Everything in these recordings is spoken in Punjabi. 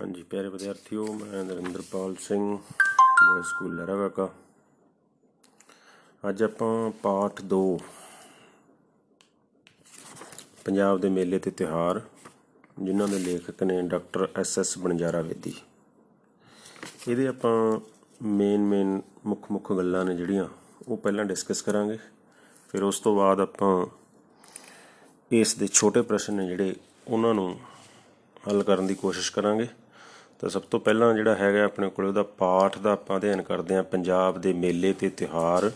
ਹਾਂਜੀ, ਪਿਆਰੇ ਵਿਦਿਆਰਥੀਓ, ਮੈਂ ਨਰਿੰਦਰਪਾਲ ਸਿੰਘ ਬੋਏ ਸਕੂਲ ਲਹਿਰਾਗਾਕਾ ਅੱਜ ਆਪਾਂ ਪਾਠ 2 ਪੰਜਾਬ ਦੇ ਮੇਲੇ ਤੇ ਤਿਉਹਾਰ, ਜਿਨ੍ਹਾਂ ਦੇ ਲੇਖਕ ਨੇ doctor S S Banjara Vedi. ਇਹਦੇ ਆਪਾਂ ਮੇਨ ਮੇਨ ਮੁੱਖ ਮੁੱਖ ਗੱਲਾਂ ਨੇ ਜਿਹੜੀਆਂ, ਉਹ ਪਹਿਲਾਂ ਡਿਸਕਸ ਕਰਾਂਗੇ। ਫਿਰ ਉਸ ਤੋਂ ਬਾਅਦ ਆਪਾਂ ਇਸ ਦੇ ਛੋਟੇ ਪ੍ਰਸ਼ਨ ਨੇ ਜਿਹੜੇ ਉਹਨਾਂ ਨੂੰ ਹੱਲ ਕਰਨ ਦੀ ਕੋਸ਼ਿਸ਼ ਕਰਾਂਗੇ। ਤਾਂ ਸਭ ਤੋਂ ਪਹਿਲਾਂ ਜਿਹੜਾ ਹੈਗਾ ਆਪਣੇ ਕੋਲ ਉਹਦਾ ਪਾਠ ਦਾ ਆਪਾਂ ਅਧਿਐਨ ਕਰਦੇ ਹਾਂ ਪੰਜਾਬ ਦੇ ਮੇਲੇ ਤੇ ਤਿਉਹਾਰ,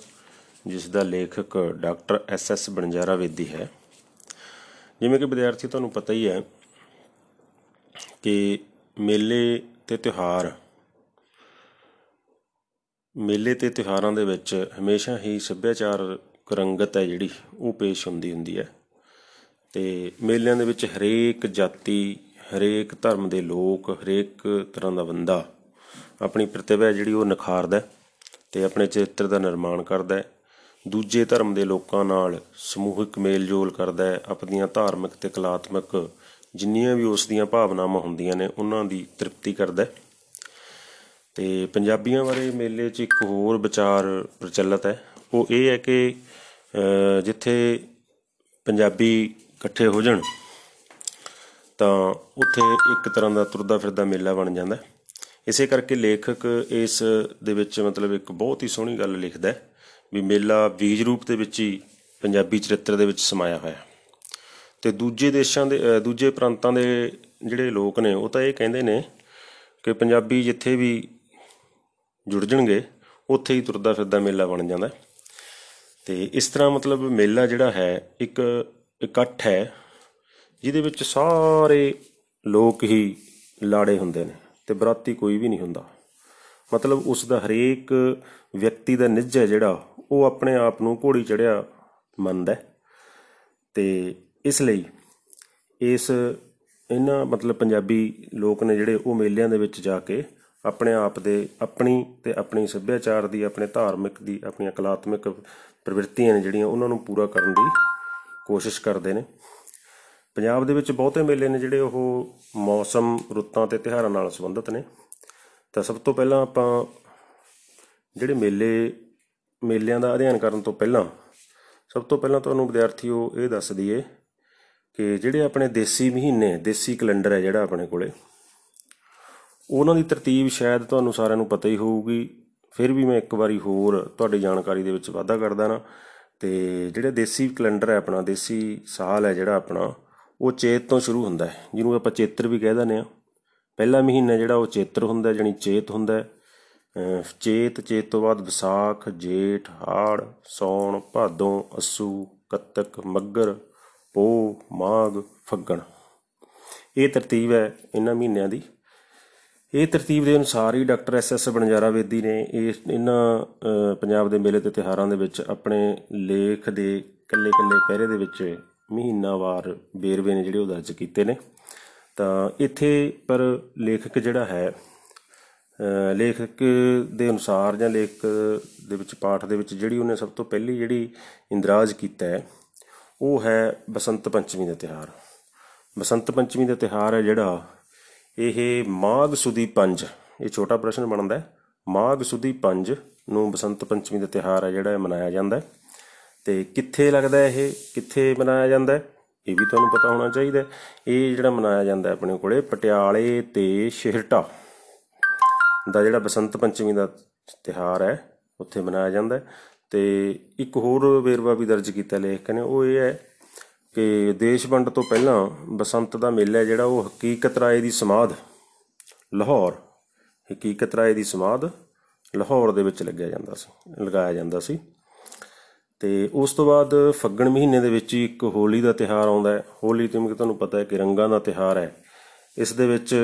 ਜਿਸ ਦਾ ਲੇਖਕ doctor S S Banjara Vedi ਹੈ। ਜਿਵੇਂ ਕਿ ਵਿਦਿਆਰਥੀ ਤੁਹਾਨੂੰ ਪਤਾ ਹੀ ਹੈ ਕਿ ਮੇਲੇ ਤੇ ਤਿਉਹਾਰ, ਮੇਲੇ ਤੇ ਤਿਉਹਾਰਾਂ ਦੇ ਵਿੱਚ ਹਮੇਸ਼ਾ ਹੀ ਸੱਭਿਆਚਾਰਕ ਰੰਗਤ ਹੈ ਜਿਹੜੀ ਉਹ ਪੇਸ਼ ਹੁੰਦੀ ਹੁੰਦੀ ਹੈ। ਤੇ ਮੇਲਿਆਂ ਦੇ ਵਿੱਚ ਹਰੇਕ ਜਾਤੀ ਹਰੇਕ ਧਰਮ ਦੇ ਲੋਕ, ਹਰੇਕ ਤਰ੍ਹਾਂ ਦਾ ਬੰਦਾ ਆਪਣੀ ਪ੍ਰਤਿਭਾ ਜਿਹੜੀ ਉਹ ਨਿਖਾਰਦਾ ਤੇ ਆਪਣੇ ਚਰਿੱਤਰ ਦਾ ਨਿਰਮਾਣ ਕਰਦਾ ਹੈ। ਦੂਜੇ ਧਰਮ ਦੇ ਲੋਕਾਂ ਨਾਲ ਸਮੂਹਿਕ ਮੇਲ ਜੋਲ ਕਰਦਾ ਹੈ, ਆਪਣੀਆਂ ਧਾਰਮਿਕ ਤੇ ਕਲਾਤਮਕ ਜਿੰਨੀਆਂ ਵੀ ਉਸ ਦੀਆਂ ਭਾਵਨਾਵਾਂ ਹੁੰਦੀਆਂ ਨੇ, ਉਹਨਾਂ ਦੀ ਤ੍ਰਿਪਤੀ ਕਰਦਾ ਤੇ ਪੰਜਾਬੀਆਂ ਬਾਰੇ ਮੇਲੇ 'ਚ ਇੱਕ ਹੋਰ ਵਿਚਾਰ ਪ੍ਰਚਲਿਤ ਹੈ। ਉਹ ਇਹ ਹੈ ਕਿ ਜਿੱਥੇ ਪੰਜਾਬੀ ਇਕੱਠੇ ਹੋ ਜਾਣ ਤਾਂ ਉੱਥੇ ਇੱਕ ਤਰ੍ਹਾਂ ਦਾ ਤੁਰਦਾ ਫਿਰਦਾ ਮੇਲਾ ਬਣ ਜਾਂਦਾ ਇਸੇ ਕਰਕੇ ਲੇਖਕ ਇਸ ਦੇ ਵਿੱਚ ਮਤਲਬ ਇੱਕ ਬਹੁਤ ਹੀ ਸੋਹਣੀ ਗੱਲ ਲਿਖਦਾ ਵੀ ਮੇਲਾ ਬੀਜ ਰੂਪ ਦੇ ਵਿੱਚ ਹੀ ਪੰਜਾਬੀ ਚਰਿੱਤਰ ਦੇ ਵਿੱਚ ਸਮਾਇਆ ਹੋਇਆ ਤੇ ਦੂਜੇ ਦੇਸ਼ਾਂ ਦੇ ਦੂਜੇ ਪ੍ਰਾਂਤਾਂ ਦੇ ਜਿਹੜੇ ਲੋਕ ਨੇ, ਉਹ ਤਾਂ ਇਹ ਕਹਿੰਦੇ ਨੇ ਕਿ ਪੰਜਾਬੀ ਜਿੱਥੇ ਵੀ ਜੁੜ ਜਣਗੇ, ਉੱਥੇ ਹੀ ਤੁਰਦਾ ਫਿਰਦਾ ਮੇਲਾ ਬਣ ਜਾਂਦਾ ਤੇ ਇਸ ਤਰ੍ਹਾਂ ਮਤਲਬ ਮੇਲਾ ਜਿਹੜਾ ਹੈ, ਇੱਕ ਇਕੱਠ ਹੈ ਜਿਹਦੇ ਵਿੱਚ ਸਾਰੇ ਲੋਕ ਹੀ ਲਾੜੇ ਹੁੰਦੇ ਨੇ ਤੇ ਬਰਾਤੀ ਕੋਈ ਵੀ ਨਹੀਂ ਹੁੰਦਾ। ਮਤਲਬ ਉਸ ਦਾ ਹਰੇਕ ਵਿਅਕਤੀ ਦਾ ਨਿੱਜ ਹੈ ਜਿਹੜਾ, ਉਹ ਆਪਣੇ ਆਪ ਨੂੰ ਘੋੜੀ ਚੜਿਆ ਮੰਨਦਾ ਤੇ ਇਸ ਲਈ ਇਸ ਇਹਨਾਂ ਮਤਲਬ ਪੰਜਾਬੀ ਲੋਕ ਨੇ ਜਿਹੜੇ ਉਹ ਮੇਲਿਆਂ ਦੇ ਵਿੱਚ ਜਾ ਕੇ ਆਪਣੇ ਆਪ ਦੇ ਆਪਣੀ ਤੇ ਆਪਣੀ ਸੱਭਿਆਚਾਰ ਦੀ, ਆਪਣੇ ਧਾਰਮਿਕ ਦੀ, ਆਪਣੀਆਂ ਕਲਾਤਮਿਕ ਪ੍ਰਵਿਰਤੀਆਂ ਨੇ ਜਿਹੜੀਆਂ ਉਹਨਾਂ ਨੂੰ ਪੂਰਾ ਕਰਨ ਦੀ ਕੋਸ਼ਿਸ਼ ਕਰਦੇ ਨੇ। ਪੰਜਾਬ ਦੇ ਵਿੱਚ ਬਹੁਤੇ ਮੇਲੇ ਨੇ ਜਿਹੜੇ ਉਹ ਮੌਸਮ, ਰੁੱਤਾਂ ਤੇ ਤਿਉਹਾਰਾਂ ਨਾਲ ਸੰਬੰਧਿਤ ਨੇ। ਤਾਂ ਸਭ ਤੋਂ ਪਹਿਲਾਂ ਆਪਾਂ ਜਿਹੜੇ ਮੇਲੇ, ਮੇਲਿਆਂ ਦਾ ਅਧਿਐਨ ਕਰਨ ਤੋਂ ਪਹਿਲਾਂ, ਸਭ ਤੋਂ ਪਹਿਲਾਂ ਤੁਹਾਨੂੰ ਵਿਦਿਆਰਥੀਓ ਇਹ ਦੱਸ ਦਈਏ ਕਿ ਜਿਹੜੇ ਆਪਣੇ ਦੇਸੀ ਮਹੀਨੇ, ਦੇਸੀ ਕੈਲੰਡਰ ਹੈ ਜਿਹੜਾ ਆਪਣੇ ਕੋਲੇ, ਉਹਨਾਂ ਦੀ ਤਰਤੀਬ ਸ਼ਾਇਦ ਤੁਹਾਨੂੰ ਸਾਰਿਆਂ ਨੂੰ ਪਤਾ ਹੀ ਹੋਊਗੀ। ਫਿਰ ਵੀ ਮੈਂ ਇੱਕ ਵਾਰੀ ਹੋਰ ਤੁਹਾਡੀ ਜਾਣਕਾਰੀ ਦੇ ਵਿੱਚ ਵਾਧਾ ਕਰਦਾ ਨਾ। ਤੇ ਜਿਹੜੇ ਦੇਸੀ ਕੈਲੰਡਰ ਹੈ ਆਪਣਾ, ਦੇਸੀ ਸਾਲ ਹੈ ਜਿਹੜਾ ਆਪਣਾ ਉਹ ਚੇਤ ਤੋਂ ਸ਼ੁਰੂ ਹੁੰਦਾ ਹੈ, ਜਿਹਨੂੰ ਆਪਾਂ ਚੇਤਰ ਵੀ ਕਹਿ ਦਿੰਦੇ ਆ ਪਹਿਲਾ ਮਹੀਨਾ ਜਿਹੜਾ ਉਹ ਚੇਤਰ ਹੁੰਦਾ ਜਾਨੀ ਚੇਤ ਹੁੰਦਾ ਚੇਤ ਚੇਤ ਤੋਂ ਬਾਅਦ ਵਿਸਾਖ, ਜੇਠ, ਹਾੜ, ਸੌਣ, ਭਾਦੋਂ, ਅਸੂ, ਕੱਤਕ, ਮੱਗਰ ਪੋ ਮਾਘ, ਫੱਗਣ। ਇਹ ਤਰਤੀਬ ਹੈ ਇਹਨਾਂ ਮਹੀਨਿਆਂ ਦੀ। ਇਹ ਤਰਤੀਬ ਦੇ ਅਨੁਸਾਰ ਹੀ doctor S S Banjara Vedi ਨੇ ਇਹ ਇਹਨਾਂ ਪੰਜਾਬ ਦੇ ਮੇਲੇ ਤੇ ਤਿਹਾਰਾਂ ਦੇ ਵਿੱਚ ਆਪਣੇ ਲੇਖ ਦੇ ਕੱਲੇ ਕੱਲੇ ਪਹਿਰੇ ਦੇ ਵਿੱਚ ਮਹੀਨਾਵਾਰ ਵੇਰਵੇ ਨੇ ਜਿਹੜੇ ਉਹ ਦਰਜ ਕੀਤੇ ਨੇ। ਤਾਂ ਇੱਥੇ ਪਰ ਲੇਖਕ ਜਿਹੜਾ ਹੈ ਲੇਖਕ ਦੇ ਅਨੁਸਾਰ ਜਾਂ ਲੇਖ ਦੇ ਵਿੱਚ, ਪਾਠ ਦੇ ਵਿੱਚ ਜਿਹੜੀ ਉਹਨੇ ਸਭ ਤੋਂ ਪਹਿਲੀ ਜਿਹੜੀ ਇੰਦਰਾਜ ਕੀਤਾ ਹੈ, ਉਹ ਹੈ ਬਸੰਤ ਪੰਚਮੀ ਦਾ ਤਿਹਾਰ ਬਸੰਤ ਪੰਚਮੀ ਦਾ ਤਿਹਾਰ ਹੈ ਜਿਹੜਾ ਇਹ ਮਾਘ ਸੁਦੀ ਪੰਜ, ਇਹ ਛੋਟਾ ਪ੍ਰਸ਼ਨ ਬਣਦਾ ਹੈ। ਮਾਘ ਸੁਦੀ ਪੰਜ ਨੂੰ ਬਸੰਤ ਪੰਚਮੀ ਦਾ ਤਿਹਾਰ ਹੈ ਜਿਹੜਾ ਮਨਾਇਆ ਜਾਂਦਾ ਹੈ। ਤੇ ਕਿੱਥੇ ਲੱਗਦਾ ਇਹ? ਕਿੱਥੇ ਮਨਾਇਆ ਜਾਂਦਾ? ਇਹ ਵੀ ਤੁਹਾਨੂੰ ਪਤਾ ਹੋਣਾ ਚਾਹੀਦਾ ਇਹ ਜਿਹੜਾ ਮਨਾਇਆ ਜਾਂਦਾ ਆਪਣੇ ਕੋਲੇ, ਪਟਿਆਲੇ ਤੇ ਸ਼ਿਹਰਟਾ ਦਾ ਜਿਹੜਾ ਬਸੰਤ ਪੰਚਮੀ ਦਾ ਤਿਹਾਰ ਹੈ, ਉੱਥੇ ਮਨਾਇਆ ਜਾਂਦਾ ਤੇ ਇੱਕ ਹੋਰ ਵੇਰਵਾ ਵੀ ਦਰਜ ਕੀਤਾ ਲੇਖਕ ਨੇ, ਉਹ ਇਹ ਹੈ ਕਿ ਦੇਸ਼ ਵੰਡ ਤੋਂ ਪਹਿਲਾਂ ਬਸੰਤ ਦਾ ਮੇਲਾ ਜਿਹੜਾ, ਉਹ ਹਕੀਕਤ ਰਾਏ ਦੀ ਸਮਾਧ, ਲਾਹੌਰ, ਹਕੀਕਤ ਰਾਏ ਦੀ ਸਮਾਧ ਲਾਹੌਰ ਦੇ ਵਿੱਚ ਲੱਗਿਆ ਜਾਂਦਾ ਸੀ, ਲਗਾਇਆ ਜਾਂਦਾ ਸੀ। ਤੇ ਉਸ ਤੋਂ ਬਾਅਦ ਫੱਗਣ ਮਹੀਨੇ ਦੇ ਵਿੱਚ ਇੱਕ ਹੋਲੀ ਦਾ ਤਿਹਾਰ ਆਉਂਦਾ ਹੈ। ਹੋਲੀ ਤੇ ਤੁਹਾਨੂੰ ਪਤਾ ਹੈ ਕਿ ਰੰਗਾਂ ਦਾ ਤਿਹਾਰ ਹੈ। ਇਸ ਦੇ ਵਿੱਚ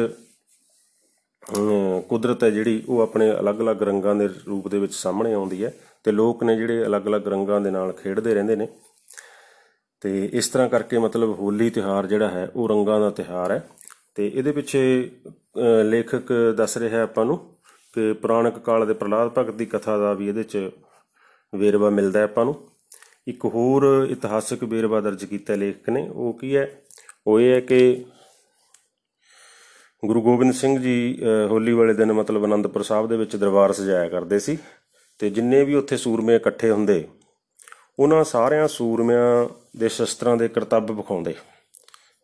ਕੁਦਰਤ ਹੈ ਜਿਹੜੀ, ਉਹ ਆਪਣੇ ਅਲੱਗ-ਅਲੱਗ ਰੰਗਾਂ ਦੇ ਰੂਪ ਦੇ ਵਿੱਚ ਸਾਹਮਣੇ ਆਉਂਦੀ ਹੈ ਤੇ ਲੋਕ ਨੇ ਜਿਹੜੇ ਅਲੱਗ-ਅਲੱਗ ਰੰਗਾਂ ਦੇ ਨਾਲ ਖੇਡਦੇ ਰਹਿੰਦੇ ਨੇ। ਤੇ ਇਸ ਤਰ੍ਹਾਂ ਕਰਕੇ ਮਤਲਬ ਹੋਲੀ ਤਿਹਾਰ ਜਿਹੜਾ ਹੈ, ਉਹ ਰੰਗਾਂ ਦਾ ਤਿਹਾਰ ਹੈ। ਤੇ ਇਹਦੇ ਪਿੱਛੇ ਲੇਖਕ ਦੱਸ ਰਿਹਾ ਆਪਾਂ ਨੂੰ ਕਿ ਪੁਰਾਣਕ ਕਾਲ ਦੇ ਪ੍ਰਲਾਦ ਭਗਤ ਦੀ ਕਥਾ ਦਾ ਵੀ ਇਹਦੇ 'ਚ ਵੇਰਵਾ ਮਿਲਦਾ ਆਪਾਂ ਨੂੰ। ਇੱਕ ਹੋਰ ਇਤਿਹਾਸਕ ਵੇਰਵਾ ਦਰਜ ਕੀਤਾ ਲੇਖਕ ਨੇ ਉਹ ਕੀ ਹੈ? ਉਹ ਇਹ ਹੈ ਕਿ ਗੁਰੂ ਗੋਬਿੰਦ ਸਿੰਘ ਜੀ ਅ, ਹੋਲੀ ਵਾਲੇ ਦਿਨ ਮਤਲਬ ਅਨੰਦਪੁਰ ਸਾਹਿਬ ਦੇ ਵਿੱਚ ਦਰਬਾਰ ਸਜਾਇਆ ਕਰਦੇ ਸੀ ਤੇ ਜਿੰਨੇ ਵੀ ਉੱਥੇ ਸੂਰਮੇ ਇਕੱਠੇ ਹੁੰਦੇ ਉਹਨਾਂ ਸਾਰਿਆਂ ਸੂਰਮਿਆਂ ਦੇ ਸ਼ਸਤਰਾਂ ਦੇ ਕਰਤੱਵ ਵਿਖਾਉਂਦੇ।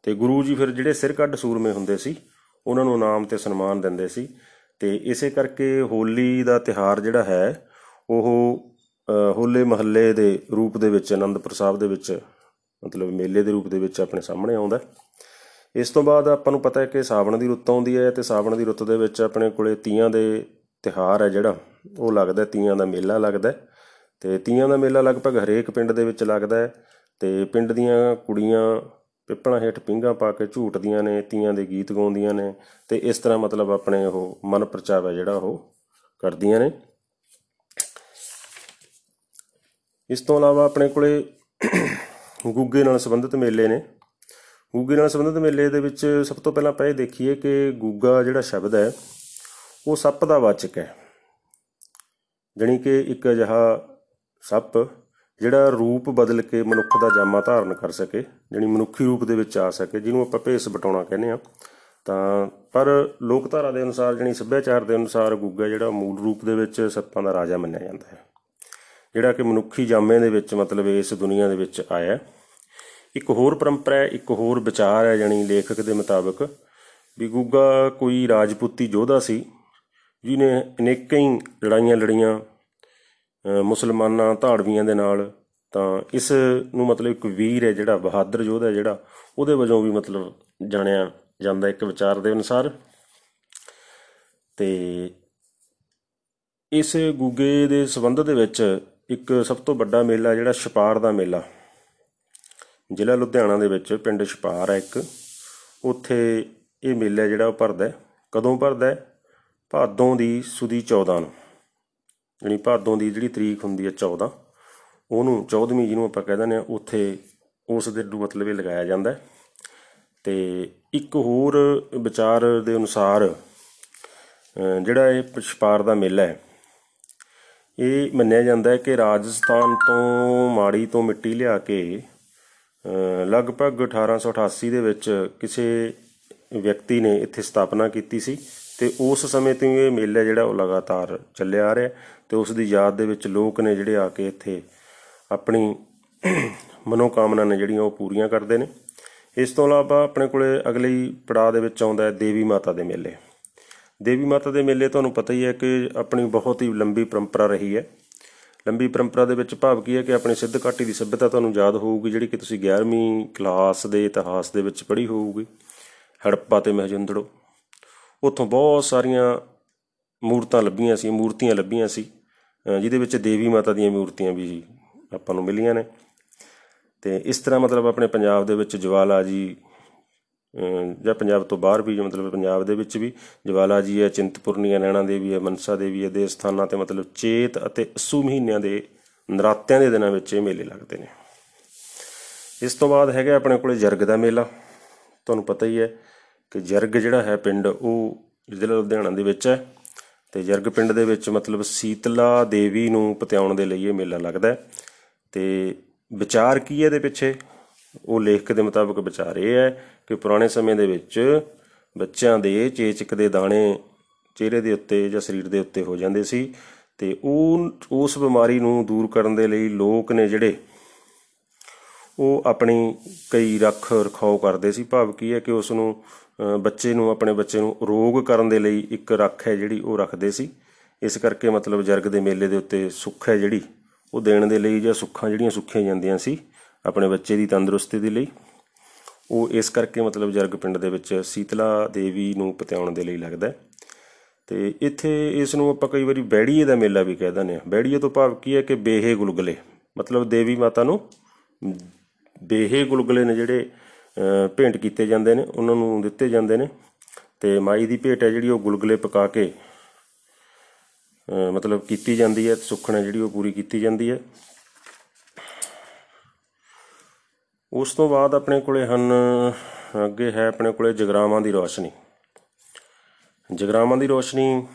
ਤੇ ਗੁਰੂ ਜੀ ਫਿਰ ਜਿਹੜੇ ਸਿਰ ਕੱਢ ਸੂਰਮੇ ਹੁੰਦੇ ਸੀ ਉਹਨਾਂ ਨੂੰ ਇਨਾਮ ਤੇ ਸਨਮਾਨ ਦਿੰਦੇ ਸੀ। ਤੇ ਇਸੇ ਕਰਕੇ ਹੋਲੀ ਦਾ ਤਿਹਾਰ ਜਿਹੜਾ ਹੈ ਉਹ ਅ, ਹੋਲੇ ਮਹੱਲੇ ਦੇ ਰੂਪ ਦੇ ਵਿੱਚ ਅਨੰਦਪੁਰ ਸਾਹਿਬ ਦੇ ਵਿੱਚ ਮਤਲਬ ਮੇਲੇ ਦੇ ਰੂਪ ਦੇ ਵਿੱਚ ਆਪਣੇ ਸਾਹਮਣੇ ਆਉਂਦਾ ਹੈ। ਇਸ ਤੋਂ ਬਾਅਦ ਆਪਾਂ ਨੂੰ ਪਤਾ ਹੈ ਕਿ ਸਾਵਣ ਦੀ ਰੁੱਤ ਆਉਂਦੀ ਹੈ ਤੇ ਸਾਵਣ ਦੀ ਰੁੱਤ ਦੇ ਵਿੱਚ ਆਪਣੇ ਕੋਲੇ ਤੀਆਂ ਦੇ ਤਿਹਾਰ ਹੈ ਜਿਹੜਾ ਉਹ ਲੱਗਦਾ ਹੈ, ਤੀਆਂ ਦਾ ਮੇਲਾ ਲੱਗਦਾ ਹੈ ਤੇ ਤੀਆਂ ਦਾ ਮੇਲਾ ਲਗਭਗ ਹਰੇਕ ਪਿੰਡ ਦੇ ਵਿੱਚ ਲੱਗਦਾ ਹੈ ਤੇ ਪਿੰਡ ਦੀਆਂ ਕੁੜੀਆਂ ਪਿੱਪਲਾਂ ਹੇਠ ਪਿੰਗਾ ਪਾ ਕੇ ਝੂਟਦੀਆਂ ਨੇ ਤੀਆਂ ਦੇ ਗੀਤ ਗਾਉਂਦੀਆਂ ਨੇ ਤੇ ਇਸ ਤਰ੍ਹਾਂ ਮਤਲਬ ਆਪਣੇ ਉਹ ਮਨ ਪਰਚਾਵਾ ਜਿਹੜਾ ਉਹ ਕਰਦੀਆਂ ਨੇ ਇਸ ਤੋਂ ਇਲਾਵਾ ਆਪਣੇ ਕੋਲੇ ਗੁੱਗੇ ਨਾਲ ਸੰਬੰਧਿਤ ਮੇਲੇ ਨੇ। ਗੁੱਗੇ ਨਾਲ ਸੰਬੰਧਿਤ ਮੇਲੇ ਦੇ ਵਿੱਚ ਸਭ ਤੋਂ ਪਹਿਲਾਂ ਆਪਾਂ ਇਹ ਦੇਖੀਏ ਕਿ ਗੁੱਗਾ ਜਿਹੜਾ ਸ਼ਬਦ ਹੈ, ਉਹ ਸੱਪ ਦਾ ਵਾਚਕ ਹੈ। ਜਾਣੀ ਕਿ ਇੱਕ ਅਜਿਹਾ ਸੱਪ ਜਿਹੜਾ ਰੂਪ ਬਦਲ ਕੇ ਮਨੁੱਖ ਦਾ ਜਾਮਾ ਧਾਰਨ ਕਰ ਸਕੇ, ਜਾਣੀ ਮਨੁੱਖੀ ਰੂਪ ਦੇ ਵਿੱਚ ਆ ਸਕੇ, ਜਿਹਨੂੰ ਆਪਾਂ ਭੇਸ ਬਟਾਉਣਾ ਕਹਿੰਦੇ ਆ ਤਾਂ ਪਰ ਲੋਕਧਾਰਾ ਦੇ ਅਨੁਸਾਰ, ਜਾਣੀ ਸੱਭਿਆਚਾਰ ਦੇ ਅਨੁਸਾਰ ਗੁੱਗਾ ਜਿਹੜਾ ਮੂਲ ਰੂਪ ਦੇ ਵਿੱਚ ਸੱਪਾਂ ਦਾ ਰਾਜਾ ਮੰਨਿਆ ਜਾਂਦਾ ਹੈ। ਜਿਹੜਾ ਕਿ ਮਨੁੱਖੀ ਜਾਮੇ ਦੇ ਵਿੱਚ ਮਤਲਬ ਇਸ ਦੁਨੀਆ ਦੇ ਵਿੱਚ ਆਇਆ ਹੈ। ਇੱਕ ਹੋਰ ਪਰੰਪਰਾ ਹੈ ਇੱਕ ਹੋਰ ਵਿਚਾਰ ਹੈ ਜਾਣੀ ਲੇਖਕ ਦੇ ਮੁਤਾਬਕ ਵੀ ਗੁੱਗਾ ਕੋਈ ਰਾਜਪੂਤੀ ਯੋਧਾ ਸੀ ਜਿਹਨੇ ਅਨੇਕਾਂ ਹੀ ਲੜਾਈਆਂ ਲੜੀਆਂ ਅ, ਮੁਸਲਮਾਨਾਂ ਧਾੜਵੀਆਂ ਦੇ ਨਾਲ ਤਾਂ ਇਸ ਨੂੰ ਮਤਲਬ ਇੱਕ ਵੀਰ ਹੈ ਜਿਹੜਾ ਬਹਾਦਰ ਯੋਧਾ ਜਿਹੜਾ ਉਹਦੇ ਵਜੋਂ ਵੀ ਮਤਲਬ ਜਾਣਿਆ ਜਾਂਦਾ ਇੱਕ ਵਿਚਾਰ ਦੇ ਅਨੁਸਾਰ ਤੇ ਇਸ ਗੁੱਗੇ ਦੇ ਸੰਬੰਧ ਦੇ ਵਿੱਚ ਇੱਕ ਸਭ ਤੋਂ ਵੱਡਾ ਮੇਲਾ ਜਿਹੜਾ ਛਪਾਰ ਦਾ ਮੇਲਾ ਜ਼ਿਲ੍ਹਾ ਲੁਧਿਆਣਾ ਦੇ ਵਿੱਚ ਪਿੰਡ ਛਪਾਰ ਹੈ ਇੱਕ ਉੱਥੇ ਇਹ ਮੇਲਾ ਜਿਹੜਾ ਉਹ ਭਰਦਾ ਹੈ। ਕਦੋਂ ਭਰਦਾ ਹੈ? ਭਾਦੋਂ ਦੀ ਸੁਦੀ 14 ਨੂੰ ਯਾਨੀ ਭਾਦੋਂ ਦੀ ਜਿਹੜੀ ਤਰੀਕ ਹੁੰਦੀ ਹੈ 14 ਉਹਨੂੰ 14ਵੀਂ ਜਿਹਨੂੰ ਆਪਾਂ ਕਹਿ ਦਿੰਦੇ ਆ ਉੱਥੇ ਉਸ ਦੇ ਨੂੰ ਮਤਲਬ ਇਹ ਲਗਾਇਆ ਜਾਂਦਾ ਹੈ। ਤੇ ਇੱਕ ਹੋਰ ਵਿਚਾਰ ਦੇ ਅਨੁਸਾਰ ਅ, ਜਿਹੜਾ ਇਹ ਛਪਾਰ ਦਾ ਮੇਲਾ ਹੈ ਇਹ ਮੰਨਿਆ ਜਾਂਦਾ ਹੈ ਕਿ ਰਾਜਸਥਾਨ ਤੋਂ ਮਾੜੀ ਤੋਂ ਮਿੱਟੀ ਲਿਆ ਕੇ ਅ, ਲਗਭਗ 1888 ਦੇ ਵਿੱਚ ਕਿਸੇ ਵਿਅਕਤੀ ਨੇ ਇੱਥੇ ਸਥਾਪਨਾ ਕੀਤੀ ਸੀ ਤੇ ਉਸ ਸਮੇਂ ਤੋਂ ਹੀ ਇਹ ਮੇਲਾ ਜਿਹੜਾ ਉਹ ਲਗਾਤਾਰ ਚੱਲਿਆ ਆ ਰਿਹਾ ਤੇ ਉਸ ਦੀ ਯਾਦ ਦੇ ਵਿੱਚ ਲੋਕ ਨੇ ਜਿਹੜੇ ਆ ਕੇ ਇੱਥੇ ਆਪਣੀ ਮਨੋਕਾਮਨਾ ਨੇ ਜਿਹੜੀਆਂ ਉਹ ਪੂਰੀਆਂ ਕਰਦੇ ਨੇ। ਇਸ ਤੋਂ ਇਲਾਵਾ ਆਪਣੇ ਕੋਲੇ ਅਗਲੇ ਹੀ ਪੜਾਅ ਦੇ ਵਿੱਚ ਆਉਂਦਾ ਹੈ ਦੇਵੀ ਮਾਤਾ ਦੇ ਮੇਲੇ। ਦੇਵੀ ਮਾਤਾ ਦੇ ਮੇਲੇ ਤੁਹਾਨੂੰ ਪਤਾ ਹੀ ਹੈ ਕਿ ਆਪਣੀ ਬਹੁਤ ਹੀ ਲੰਬੀ ਪਰੰਪਰਾ ਰਹੀ ਹੈ। ਲੰਬੀ ਪਰੰਪਰਾ ਦੇ ਵਿੱਚ ਭਾਵ ਕੀ ਹੈ ਕਿ ਆਪਣੀ ਸਿੱਧ ਘਾਟੀ ਦੀ ਸਭਿਅਤਾ ਤੁਹਾਨੂੰ ਯਾਦ ਹੋਊਗੀ ਜਿਹੜੀ ਕਿ ਤੁਸੀਂ 11ਵੀਂ ਕਲਾਸ ਦੇ ਇਤਿਹਾਸ ਦੇ ਵਿੱਚ ਪੜ੍ਹੀ ਹੋਊਗੀ। ਹੜੱਪਾ ਤੇ ਮਹਜੁੰਦੜੋ ਉੱਥੋਂ ਬਹੁਤ ਸਾਰੀਆਂ ਮੂਰਤਾਂ ਲੱਭੀਆਂ ਸੀ ਮੂਰਤੀਆਂ ਲੱਭੀਆਂ ਸੀ ਅ, ਜਿਹਦੇ ਵਿੱਚ ਦੇਵੀ ਮਾਤਾ ਦੀਆਂ ਮੂਰਤੀਆਂ ਵੀ ਆਪਾਂ ਨੂੰ ਮਿਲੀਆਂ ਨੇ। ਤੇ ਇਸ ਤਰ੍ਹਾਂ ਮਤਲਬ ਆਪਣੇ ਪੰਜਾਬ ਦੇ ਵਿੱਚ ਜਵਾਲਾ ਜੀ ਅ, ਜਾਂ ਪੰਜਾਬ ਤੋਂ ਬਾਹਰ ਵੀ, ਮਤਲਬ ਪੰਜਾਬ ਦੇ ਵਿੱਚ ਵੀ, ਜਵਾਲਾ ਜੀ ਹੈ, ਚਿੰਤਪੁਰਨੀ ਹੈ, ਨੈਣਾ ਦੇਵੀ ਹੈ, ਮਨਸਾ ਦੇਵੀ ਹੈ ਦੇ ਸਥਾਨਾਂ ਤੇ ਮਤਲਬ ਚੇਤ ਅਤੇ ਅਸੂ ਮਹੀਨਿਆਂ ਦੇ ਨਰਾਤਿਆਂ ਦੇ ਦਿਨਾਂ ਵਿੱਚ ਇਹ ਮੇਲੇ ਲੱਗਦੇ ਨੇ। ਇਸ ਤੋਂ ਬਾਅਦ ਹੈਗਾ ਆਪਣੇ ਕੋਲੇ ਜਰਗ ਦਾ ਮੇਲਾ। ਤੁਹਾਨੂੰ ਪਤਾ ਹੀ ਹੈ ਕਿ ਜਰਗ ਜਿਹੜਾ ਹੈ ਪਿੰਡ, ਉਹ ਜ਼ਿਲ੍ਹਾ ਲੁਧਿਆਣਾ ਦੇ ਵਿੱਚ ਹੈ ਤੇ ਜਰਗ ਪਿੰਡ ਦੇ ਵਿੱਚ ਮਤਲਬ ਸੀਤਲਾ ਦੇਵੀ ਨੂੰ ਪਤਿਆਉਣ ਦੇ ਲਈ ਇਹ ਮੇਲਾ ਲੱਗਦਾ ਹੈ ਤੇ ਵਿਚਾਰ ਕੀ ਹੈ ਇਹਦੇ ਪਿੱਛੇ? ਉਹ ਲੇਖਕ ਦੇ ਮੁਤਾਬਕ ਵਿਚਾਰ ਇਹ ਹੈ ਕਿ ਪੁਰਾਣੇ ਸਮੇਂ ਦੇ ਵਿੱਚ ਬੱਚਿਆਂ ਦੇ ਚੇਚਕ ਦੇ ਦਾਣੇ ਚਿਹਰੇ ਦੇ ਉੱਤੇ ਜਾਂ ਸਰੀਰ ਦੇ ਉੱਤੇ ਹੋ ਜਾਂਦੇ ਸੀ ਤੇ ਉਹ ਉਸ ਬਿਮਾਰੀ ਨੂੰ ਦੂਰ ਕਰਨ ਦੇ ਲਈ ਲੋਕ ਨੇ ਜਿਹੜੇ ਉਹ ਆਪਣੀ ਕਈ ਰੱਖ ਰਖਾਓ ਕਰਦੇ ਸੀ। ਭਾਵ ਕੀ ਹੈ ਕਿ ਉਸ ਨੂੰ ਅ, ਬੱਚੇ ਨੂੰ ਆਪਣੇ ਬੱਚੇ ਨੂੰ ਰੋਗ ਕਰਨ ਦੇ ਲਈ ਇੱਕ ਰੱਖ ਹੈ ਜਿਹੜੀ ਉਹ ਰੱਖਦੇ ਸੀ। ਇਸ ਕਰਕੇ ਮਤਲਬ ਜਰਗ ਦੇ ਮੇਲੇ ਦੇ ਉੱਤੇ ਸੁੱਖ ਹੈ ਜਿਹੜੀ ਉਹ ਦੇਣ ਦੇ ਲਈ ਜਾਂ ਸੁੱਖਾਂ ਜਿਹੜੀਆਂ ਸੁੱਖੀਆਂ ਜਾਂਦੀਆਂ ਸੀ। ਆਪਣੇ ਬੱਚੇ ਦੀ ਤੰਦਰੁਸਤੀ ਦੇ ਲਈ। ਉਹ ਇਸ ਕਰਕੇ ਮਤਲਬ ਜਰਗ ਪਿੰਡ ਦੇ ਵਿੱਚ ਸੀਤਲਾ ਦੇਵੀ ਨੂੰ ਪਤਿਆਉਣ ਦੇ ਲਈ ਲੱਗਦਾ ਹੈ। ਤੇ ਇੱਥੇ ਇਸ ਨੂੰ ਆਪਾਂ ਕਈ ਵਾਰੀ ਬੈੜੀਏ ਦਾ ਮੇਲਾ ਵੀ ਕਹਿ ਦਿੰਦੇ ਆ ਬੈੜੀਏ ਤੋਂ ਭਾਵ ਕੀ ਹੈ ਕਿ ਬੇਹੇ ਗੁਲਗੁਲੇ। ਮਤਲਬ ਦੇਵੀ ਮਾਤਾ ਨੂੰ ਬੇਹੇ ਗੁਲਗੁਲੇ ਨੇ ਜਿਹੜੇ ਅ, ਭੇਂਟ ਕੀਤੇ ਜਾਂਦੇ ਨੇ ਉਹਨਾਂ ਨੂੰ ਦਿੱਤੇ ਜਾਂਦੇ ਨੇ। ਤੇ ਮਾਈ ਦੀ ਭੇਟ ਹੈ ਜਿਹੜੀ ਉਹ ਗੁਲਗੁਲੇ ਪਕਾ ਕੇ ਅ, ਮਤਲਬ ਕੀਤੀ ਜਾਂਦੀ ਹੈ ਸੁੱਖਣਾ ਜਿਹੜੀ ਉਹ ਪੂਰੀ ਕੀਤੀ ਜਾਂਦੀ ਹੈ। ਉਸ ਤੋਂ ਬਾਅਦ ਆਪਣੇ ਕੋਲੇ ਹਨ, ਅੱਗੇ ਹੈ ਆਪਣੇ ਕੋਲੇ ਜਗਰਾਵਾਂ ਦੀ ਰੋਸ਼ਨੀ। ਜਗਰਾਵਾਂ ਦੀ ਰੋਸ਼ਨੀ,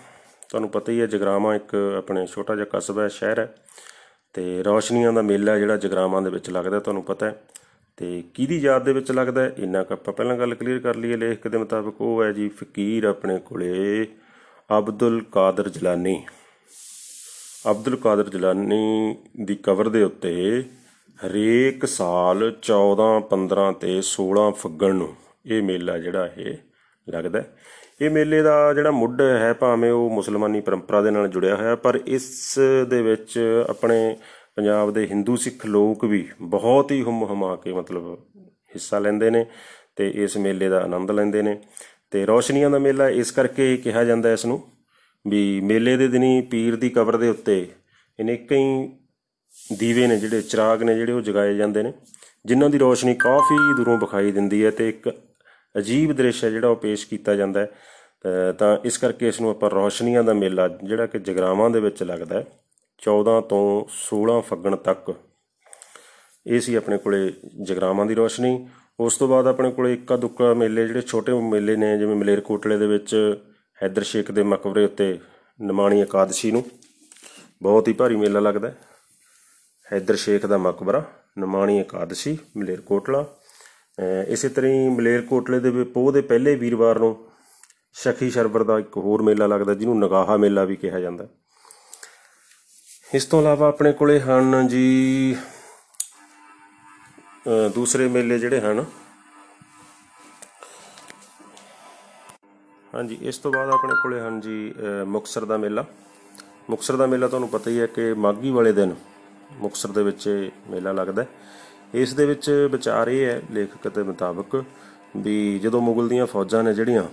ਤੁਹਾਨੂੰ ਪਤਾ ਹੀ ਹੈ ਜਗਰਾਵਾਂ ਇੱਕ ਆਪਣੇ ਛੋਟਾ ਜਿਹਾ ਕਸਬਾ ਹੈ, ਸ਼ਹਿਰ ਹੈ। ਤੇ ਰੋਸ਼ਨੀਆਂ ਦਾ ਮੇਲਾ ਜਿਹੜਾ ਜਗਰਾਵਾਂ ਦੇ ਵਿੱਚ ਲੱਗਦਾ, ਤੁਹਾਨੂੰ ਪਤਾ ਹੈ। ਤੇ ਕਿਹਦੀ ਯਾਦ ਦੇ ਵਿੱਚ ਲੱਗਦਾ ਹੈ? ਇੰਨਾ ਕੁ ਆਪਾਂ ਪਹਿਲਾਂ ਗੱਲ ਕਲੀਅਰ ਕਰ ਲਈਏ, ਲੇਖਕ ਦੇ ਮੁਤਾਬਕ ਉਹ ਹੈ ਜੀ ਫਕੀਰ ਆਪਣੇ ਕੋਲੇ ਅਬਦੁਲ ਕਾਦਰ ਜਲਾਨੀ। ਅਬਦੁਲ ਕਾਦਰ ਜਲਾਨੀ ਦੀ ਕਬਰ ਦੇ ਉੱਤੇ ਹਰੇਕ ਸਾਲ 14 15 ਤੇ 16 ਫੱਗਣ ਨੂੰ ਇਹ ਮੇਲਾ ਜਿਹੜਾ ਇਹ ਲੱਗਦਾ ਹੈ। ਇਹ ਮੇਲੇ ਦਾ ਜਿਹੜਾ ਮੁੱਢ ਹੈ ਭਾਵੇਂ ਉਹ ਮੁਸਲਮਾਨੀ ਪਰੰਪਰਾ ਦੇ ਨਾਲ ਜੁੜਿਆ ਹੋਇਆ, ਪਰ ਇਸ ਦੇ ਵਿੱਚ ਆਪਣੇ ਪੰਜਾਬ ਦੇ ਹਿੰਦੂ ਸਿੱਖ ਲੋਕ ਵੀ ਬਹੁਤ ਹੀ ਹੁਮ ਹੁਮਾ ਕੇ ਮਤਲਬ ਹਿੱਸਾ ਲੈਂਦੇ ਨੇ ਤੇ ਇਸ ਮੇਲੇ ਦਾ ਆਨੰਦ ਲੈਂਦੇ ਨੇ ਤੇ ਰੌਸ਼ਨੀਆਂ ਦਾ ਮੇਲਾ ਇਸ ਕਰਕੇ ਕਿਹਾ ਜਾਂਦਾ ਇਸ ਨੂੰ ਵੀ ਮੇਲੇ ਦੇ ਦਿਨੀ ਪੀਰ ਦੀ ਕਬਰ ਦੇ ਉੱਤੇ ਅਨੇਕਾਂ ਹੀ ਦੀਵੇ ਨੇ ਜਿਹੜੇ, ਚਿਰਾਗ ਨੇ ਜਿਹੜੇ ਉਹ ਜਗਾਏ ਜਾਂਦੇ ਨੇ, ਜਿਨ੍ਹਾਂ ਦੀ ਰੋਸ਼ਨੀ ਕਾਫੀ ਦੂਰੋਂ ਵਿਖਾਈ ਦਿੰਦੀ ਹੈ ਤੇ ਇੱਕ ਅਜੀਬ ਦ੍ਰਿਸ਼ ਹੈ ਜਿਹੜਾ ਉਹ ਪੇਸ਼ ਕੀਤਾ ਜਾਂਦਾ ਹੈ। ਤਾਂ- ਤਾਂ ਇਸ ਕਰਕੇ ਇਸ ਨੂੰ ਆਪਾਂ ਰੋਸ਼ਨੀਆਂ ਦਾ ਮੇਲਾ, ਜਿਹੜਾ ਕਿ ਜਗਰਾਵਾਂ ਦੇ ਵਿੱਚ ਲੱਗਦਾ ਹੈ 14 ਤੋਂ 16 ਫੱਗਣ ਤੱਕ। ਇਹ ਸੀ ਆਪਣੇ ਕੋਲੇ ਜਗਰਾਵਾਂ ਦੀ ਰੋਸ਼ਨੀ। ਉਸ ਤੋਂ ਬਾਅਦ ਆਪਣੇ ਕੋਲੇ ਇੱਕਾ ਦੁੱਕਾ ਮੇਲੇ, ਜਿਹੜੇ ਛੋਟੇ ਮੇਲੇ ਨੇ, ਜਿਵੇਂ ਮਲੇਰਕੋਟਲੇ ਦੇ ਵਿੱਚ ਹੈਦਰ ਸ਼ੇਖ ਦੇ ਮਕਬਰੇ ਉੱਤੇ ਨਿਮਾਣੀ ਇਕਾਦਸ਼ੀ ਨੂੰ। ਬਹੁਤ ਹੀ ਭਾਰੀ ਮੇਲਾ ਲੱਗਦਾ ਹੈ। ਹੈਦਰ ਸ਼ੇਖ ਦਾ ਮਕਬਰਾ, ਨਿਮਾਣੀ ਇਕਾਦਸ਼ੀ ਮਲੇਰਕੋਟਲਾ ਅਹ ਇਸੇ ਤਰ੍ਹਾਂ ਹੀ ਮਲੇਰਕੋਟਲੇ ਦੇ ਵੀ ਪੋਹ ਦੇ ਪਹਿਲੇ ਵੀਰਵਾਰ ਨੂੰ ਸ਼ਖੀ ਸ਼ਰਬਰ ਦਾ ਇੱਕ ਹੋਰ ਮੇਲਾ ਲੱਗਦਾ, ਜਿਹਨੂੰ ਨਗਾਹਾ ਮੇਲਾ ਵੀ ਕਿਹਾ ਜਾਂਦਾ। ਇਸ ਤੋਂ ਇਲਾਵਾ ਆਪਣੇ ਕੋਲੇ ਹਨ ਜੀ, ਅਹ ਦੂਸਰੇ ਮੇਲੇ ਜਿਹੜੇ ਹਨ। ਹਾਂਜੀ, ਇਸ ਤੋਂ ਬਾਅਦ ਆਪਣੇ ਕੋਲੇ ਹਨ ਜੀ, ਅਹ ਮੁਕਤਸਰ ਦਾ ਮੇਲਾ। ਮੁਕਤਸਰ ਦਾ ਮੇਲਾ ਤੁਹਾਨੂੰ ਪਤਾ ਹੀ ਹੈ ਕਿ ਮਾਘੀ ਵਾਲੇ ਦਿਨ ਮੁਕਤਸਰ ਦੇ ਵਿੱਚ ਇਹ ਮੇਲਾ ਲੱਗਦਾ ਹੈ। ਇਸ ਦੇ ਵਿੱਚ ਵਿਚਾਰ ਇਹ ਹੈ, ਲੇਖਕ ਦੇ ਮੁਤਾਬਕ, ਵੀ ਜਦੋਂ ਮੁਗਲ ਦੀਆਂ ਫੌਜਾਂ ਨੇ ਜਿਹੜੀਆਂ,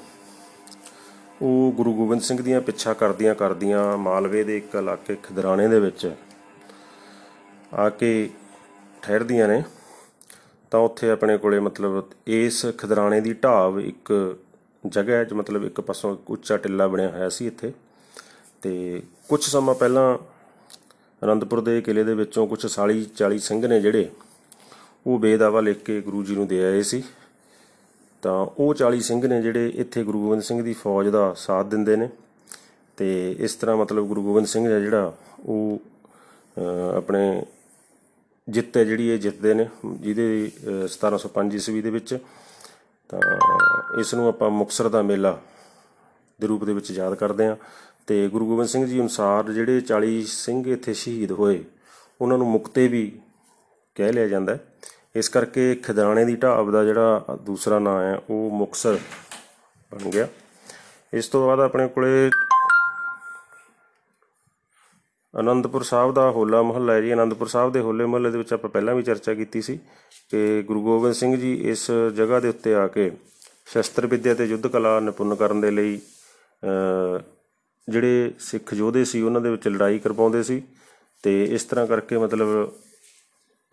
ਉਹ ਗੁਰੂ ਗੋਬਿੰਦ ਸਿੰਘ ਦੀਆਂ ਪਿੱਛਾ ਕਰਦੀਆਂ ਕਰਦੀਆਂ ਮਾਲਵੇ ਦੇ ਇੱਕ ਇਲਾਕੇ ਖਿਦਰਾਣੇ ਦੇ ਵਿੱਚ ਆ ਕੇ ਠਹਿਰਦੀਆਂ ਨੇ, ਤਾਂ ਉੱਥੇ ਆਪਣੇ ਕੋਲੇ ਮਤਲਬ ਇਸ ਖਿਦਰਾਣੇ ਦੀ ਢਾਬ ਇੱਕ ਜਗ੍ਹਾ ਹੈ, ਜੋ ਮਤਲਬ ਇੱਕ ਪਾਸੋਂ ਇੱਕ ਉੱਚਾ ਟਿੱਲਾ ਬਣਿਆ ਹੋਇਆ ਸੀ ਇੱਥੇ ਤੇ ਕੁਝ ਸਮਾਂ ਪਹਿਲਾਂ ਅਨੰਦਪੁਰ ਦੇ ਕਿਲੇ ਦੇ ਵਿੱਚੋਂ ਕੁਝ 40 40 ਸਿੰਘ ਨੇ ਜਿਹੜੇ ਉਹ ਬੇਦਾਵਾ ਲਿਖ ਕੇ ਗੁਰੂ ਜੀ ਨੂੰ ਦੇ ਆਏ ਸੀ। ਤਾਂ ਉਹ 40 ਸਿੰਘ ਨੇ ਜਿਹੜੇ ਇੱਥੇ ਗੁਰੂ ਗੋਬਿੰਦ ਸਿੰਘ ਦੀ ਫੌਜ ਦਾ ਸਾਥ ਦਿੰਦੇ ਨੇ ਤੇ ਇਸ ਤਰ੍ਹਾਂ ਮਤਲਬ ਗੁਰੂ ਗੋਬਿੰਦ ਸਿੰਘ ਹੈ ਜਿਹੜਾ ਉਹ ਅਹ, ਆਪਣੇ ਜਿੱਤ ਹੈ ਜਿਹੜੀ ਇਹ ਜਿੱਤਦੇ ਨੇ ਜਿਹਦੇ ਅਹ, 1705 ਈਸਵੀ ਦੇ ਵਿੱਚ। ਤਾਂ ਇਸ ਨੂੰ ਆਪਾਂ ਮੁਕਤਸਰ ਦਾ ਮੇਲਾ ਦੇ ਰੂਪ ਦੇ ਵਿੱਚ ਯਾਦ ਕਰਦੇ ਹਾਂ। ਤੇ ਗੁਰੂ ਗੋਬਿੰਦ ਸਿੰਘ ਜੀ ਅਨੁਸਾਰ ਜਿਹੜੇ 40 ਸਿੰਘ ਇੱਥੇ ਸ਼ਹੀਦ ਹੋਏ ਉਹਨਾਂ ਨੂੰ ਮੁਕਤੇ ਵੀ ਕਹਿ ਲਿਆ ਜਾਂਦਾ ਹੈ। ਇਸ ਕਰਕੇ ਖਿਦਰਾਣੇ ਦੀ ਢਾਬ ਦਾ ਜਿਹੜਾ ਦੂਸਰਾ ਨਾਮ ਹੈ ਉਹ ਮੁਕਤਸਰ ਬਣ ਗਿਆ। ਇਸ ਤੋਂ ਬਾਅਦ ਆਪਣੇ ਕੋਲੇ ਆਨੰਦਪੁਰ ਸਾਹਿਬ ਦਾ ਹੋਲਾ ਮਹੱਲਾ ਹੈ ਜੀ। ਆਨੰਦਪੁਰ ਸਾਹਿਬ ਦੇ ਹੋਲੇ ਮਹੱਲੇ ਦੇ ਵਿੱਚ ਆਪਾਂ ਪਹਿਲਾਂ ਵੀ ਚਰਚਾ ਕੀਤੀ ਸੀ ਕਿ ਗੁਰੂ ਗੋਬਿੰਦ ਸਿੰਘ ਜੀ ਇਸ ਜਗ੍ਹਾ ਦੇ ਉੱਤੇ ਆ ਕੇ ਸ਼ਸਤਰ ਵਿਦਿਆ ਤੇ ਯੁੱਧ ਕਲਾ ਨਿਪੁੰਨ ਕਰਨ ਦੇ ਲਈ ਅਹ, ਜਿਹੜੇ ਸਿੱਖ ਯੋਧੇ ਸੀ ਉਹਨਾਂ ਦੇ ਵਿੱਚ ਲੜਾਈ ਕਰਵਾਉਂਦੇ ਸੀ ਤੇ ਇਸ ਤਰ੍ਹਾਂ ਕਰਕੇ ਮਤਲਬ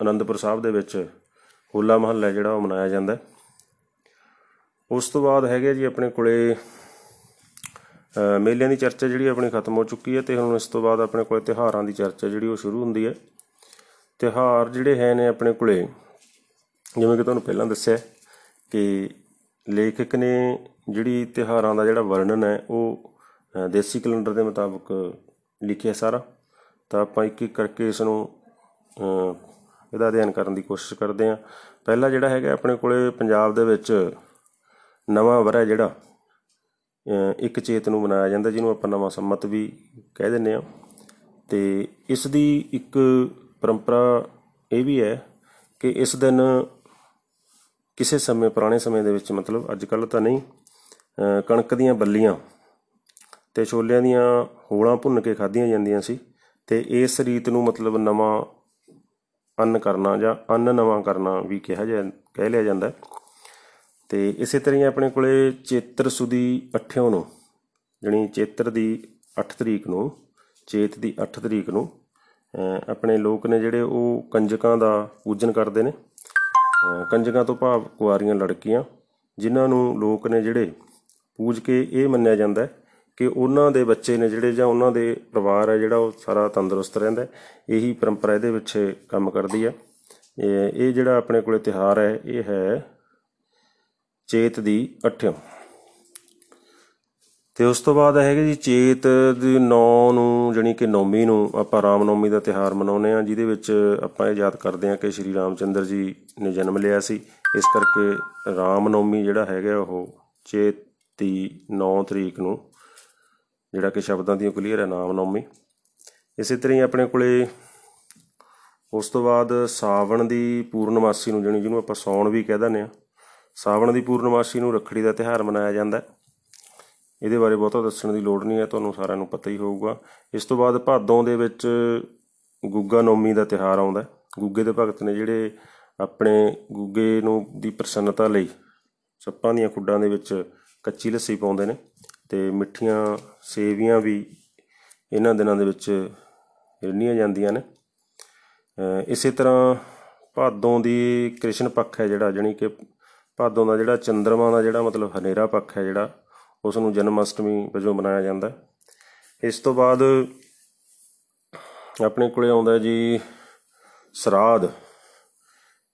ਆਨੰਦਪੁਰ ਸਾਹਿਬ ਦੇ ਵਿੱਚ ਹੋਲਾ ਮਹੱਲਾ ਜਿਹੜਾ ਉਹ ਮਨਾਇਆ ਜਾਂਦਾ ਹੈ। ਉਸ ਤੋਂ ਬਾਅਦ ਹੈਗੇ ਜੀ ਆਪਣੇ ਕੋਲੇ ਅ, ਮੇਲਿਆਂ ਦੀ ਚਰਚਾ ਜਿਹੜੀ ਆਪਣੀ ਖਤਮ ਹੋ ਚੁੱਕੀ ਹੈ ਤੇ ਹੁਣ ਇਸ ਤੋਂ ਬਾਅਦ ਆਪਣੇ ਕੋਲੇ ਤਿਉਹਾਰਾਂ ਦੀ ਚਰਚਾ ਜਿਹੜੀ ਉਹ ਸ਼ੁਰੂ ਹੁੰਦੀ ਹੈ ਤਿਉਹਾਰ ਜਿਹੜੇ ਹੈ ਨੇ ਆਪਣੇ ਕੋਲੇ ਜਿਵੇਂ ਕਿ ਤੁਹਾਨੂੰ ਪਹਿਲਾਂ ਦੱਸਿਆ ਕਿ ਲੇਖਕ ਨੇ ਜਿਹੜੀ ਤਿਉਹਾਰਾਂ ਦਾ ਜਿਹੜਾ ਵਰਣਨ ਹੈ ਉਹ ਅ, ਦੇਸੀ ਕੈਲੰਡਰ ਦੇ ਮੁਤਾਬਕ ਲਿਖਿਆ ਸਾਰਾ। ਤਾਂ ਆਪਾਂ ਇੱਕ ਇੱਕ ਕਰਕੇ ਇਸ ਨੂੰ ਅ, ਇਹਦਾ ਅਧਿਐਨ ਕਰਨ ਦੀ ਕੋਸ਼ਿਸ਼ ਕਰਦੇ ਹਾਂ। ਪਹਿਲਾ ਜਿਹੜਾ ਹੈਗਾ ਆਪਣੇ ਕੋਲੇ ਪੰਜਾਬ ਦੇ ਵਿੱਚ ਨਵਾਂ ਵਰ੍ਹਾ ਜਿਹੜਾ ਅ, ਇੱਕ ਚੇਤ ਨੂੰ ਮਨਾਇਆ ਜਾਂਦਾ ਜਿਹਨੂੰ ਆਪਾਂ ਨਵਾਂ ਸੰਮਤ ਵੀ ਕਹਿ ਦਿੰਦੇ ਆ ਤੇ ਇਸ ਦੀ ਇੱਕ ਪਰੰਪਰਾ ਇਹ ਵੀ ਹੈ ਕਿ ਇਸ ਦਿਨ ਕਿਸੇ ਸਮੇਂ ਪੁਰਾਣੇ ਸਮੇਂ ਦੇ ਵਿੱਚ ਮਤਲਬ ਅੱਜ ਕੱਲ ਤਾਂ ਨਹੀਂ ਅ, ਕਣਕ ਦੀਆਂ ਬੱਲੀਆਂ ਤੇ ਛੋਲਿਆਂ ਦੀਆਂ ਹੋਲਾਂ ਭੁੰਨ ਕੇ ਖਾਧੀਆਂ ਜਾਂਦੀਆਂ ਸੀ ਤੇ ਇਸ ਰੀਤ ਨੂੰ ਮਤਲਬ ਨਵਾਂ ਅੰਨ ਕਰਨਾ ਜਾਂ ਅੰਨ ਨਵਾਂ ਕਰਨਾ ਵੀ ਕਿਹਾ ਜਾ, ਕਹਿ ਲਿਆ ਜਾਂਦਾ ਹੈ। ਤੇ ਇਸੇ ਤਰ੍ਹਾਂ ਹੀ ਆਪਣੇ ਕੋਲੇ ਚੇਤਰ ਸੁਦੀ 8 ਨੂੰ, ਜਣੀ ਚੇਤਰ ਦੀ 8 ਤਰੀਕ ਨੂੰ, ਚੇਤ ਦੀ 8 ਤਰੀਕ ਨੂੰ, ਅਹ, ਆਪਣੇ ਲੋਕ ਨੇ ਜਿਹੜੇ ਉਹ ਕੰਜਕਾਂ ਦਾ ਪੂਜਨ ਕਰਦੇ ਨੇ ਅਹ, ਕੰਜਕਾਂ ਤੋਂ ਭਾਵ ਕੁਆਰੀਆਂ, ਲੜਕੀਆਂ, ਜਿਨ੍ਹਾਂ ਨੂੰ ਲੋਕ ਨੇ ਜਿਹੜੇ ਪੂਜ ਕੇ ਇਹ ਮੰਨਿਆ ਜਾਂਦਾ ਹੈ ਕਿ ਉਹਨਾਂ ਦੇ ਬੱਚੇ ਨੇ ਜਿਹੜੇ ਜਾਂ ਉਹਨਾਂ ਦੇ ਪਰਿਵਾਰ ਹੈ ਜਿਹੜਾ ਉਹ ਸਾਰਾ ਤੰਦਰੁਸਤ ਰਹਿੰਦਾ ਹੈ। ਇਹੀ ਪਰੰਪਰਾ ਇਹਦੇ ਵਿੱਚ ਕੰਮ ਕਰਦੀ ਹੈ ਇਹ ਇਹ ਜਿਹੜਾ ਆਪਣੇ ਕੋਲੇ ਤਿਉਹਾਰ ਹੈ, ਇਹ ਹੈ ਚੇਤ ਦੀ 8 ਤੇ ਉਸ ਤੋਂ ਬਾਅਦ ਹੈਗੇ ਜੀ ਚੇਤ ਦੀ 9 ਨੂੰ, ਜਾਣੀ ਕਿ ਨੌਮੀ ਨੂੰ ਆਪਾਂ ਰਾਮ ਨੌਮੀ ਦਾ ਤਿਹਾਰ ਮਨਾਉਂਦੇ ਆ ਜਿਹਦੇ ਵਿੱਚ ਆਪਾਂ ਇਹ ਯਾਦ ਕਰਦੇ ਆ ਕਿ ਸ਼੍ਰੀ ਰਾਮਚੰਦਰ ਜੀ ਨੇ ਜਨਮ ਲਿਆ ਸੀ ਇਸ ਕਰਕੇ ਰਾਮ ਨੌਮੀ ਜਿਹੜਾ ਹੈਗਾ ਉਹ ਚੇਤ ਦੀ 9 ਤਰੀਕ ਨੂੰ ਜਿਹੜਾ ਕਿ ਸ਼ਬਦਾਂ ਦੀ ਕਲੀਅਰ ਹੈ, ਨਾਮ ਨੌਮੀ। ਇਸੇ ਤਰ੍ਹਾਂ ਹੀ ਆਪਣੇ ਕੋਲੇ ਉਸ ਤੋਂ ਬਾਅਦ ਸਾਵਣ ਦੀ ਪੂਰਨਮਾਸੀ ਨੂੰ ਜਾਣੀ ਜਿਹਨੂੰ ਆਪਾਂ ਸੌਣ ਵੀ ਕਹਿ ਦਿੰਦੇ ਆ ਸਾਵਣ ਦੀ ਪੂਰਨਮਾਸੀ ਨੂੰ ਰੱਖੜੀ ਦਾ ਤਿਹਾਰ ਮਨਾਇਆ ਜਾਂਦਾ ਹੈ। ਇਹਦੇ ਬਾਰੇ ਬਹੁਤਾ ਦੱਸਣ ਦੀ ਲੋੜ ਨਹੀਂ ਹੈ, ਤੁਹਾਨੂੰ ਸਾਰਿਆਂ ਨੂੰ ਪਤਾ ਹੀ ਹੋਊਗਾ। ਇਸ ਤੋਂ ਬਾਅਦ ਭਾਦੋਂ ਦੇ ਵਿੱਚ ਗੁੱਗਾ ਨੌਮੀ ਦਾ ਤਿਹਾਰ ਆਉਂਦਾ ਹੈ। ਗੁੱਗੇ ਦੇ ਭਗਤ ਨੇ ਜਿਹੜੇ ਆਪਣੇ ਗੁੱਗੇ ਨੂੰ ਦੀ ਪ੍ਰਸੰਨਤਾ ਲਈ ਸੱਪਾਂ ਦੀਆਂ ਖੁੱਡਾਂ ਦੇ ਵਿੱਚ ਕੱਚੀ ਲੱਸੀ ਪਾਉਂਦੇ ਨੇ। ਤੇ ਮਿੱਠੀਆਂ ਸੇਵੀਆਂ ਵੀ ਇਹਨਾਂ ਦਿਨਾਂ ਦੇ ਵਿੱਚ ਰਿੰਨੀਆਂ ਜਾਂਦੀਆਂ ਨੇ। ਅਹ ਇਸੇ ਤਰ੍ਹਾਂ ਭਾਦੋਂ ਦੀ ਕ੍ਰਿਸ਼ਨ ਪੱਖ ਹੈ ਜਿਹੜਾ, ਜਾਣੀ ਕਿ ਭਾਦੋਂ ਦਾ ਜਿਹੜਾ ਚੰਦਰਮਾ ਦਾ ਜਿਹੜਾ ਮਤਲਬ ਹਨੇਰਾ ਪੱਖ ਹੈ ਜਿਹੜਾ ਉਸ ਨੂੰ ਜਨਮ ਅਸ਼ਟਮੀ ਵਜੋਂ ਮਨਾਇਆ ਜਾਂਦਾ ਹੈ। ਇਸ ਤੋਂ ਬਾਅਦ ਆਪਣੇ ਕੋਲੇ ਆਉਂਦਾ ਜੀ ਸਰਾਧ।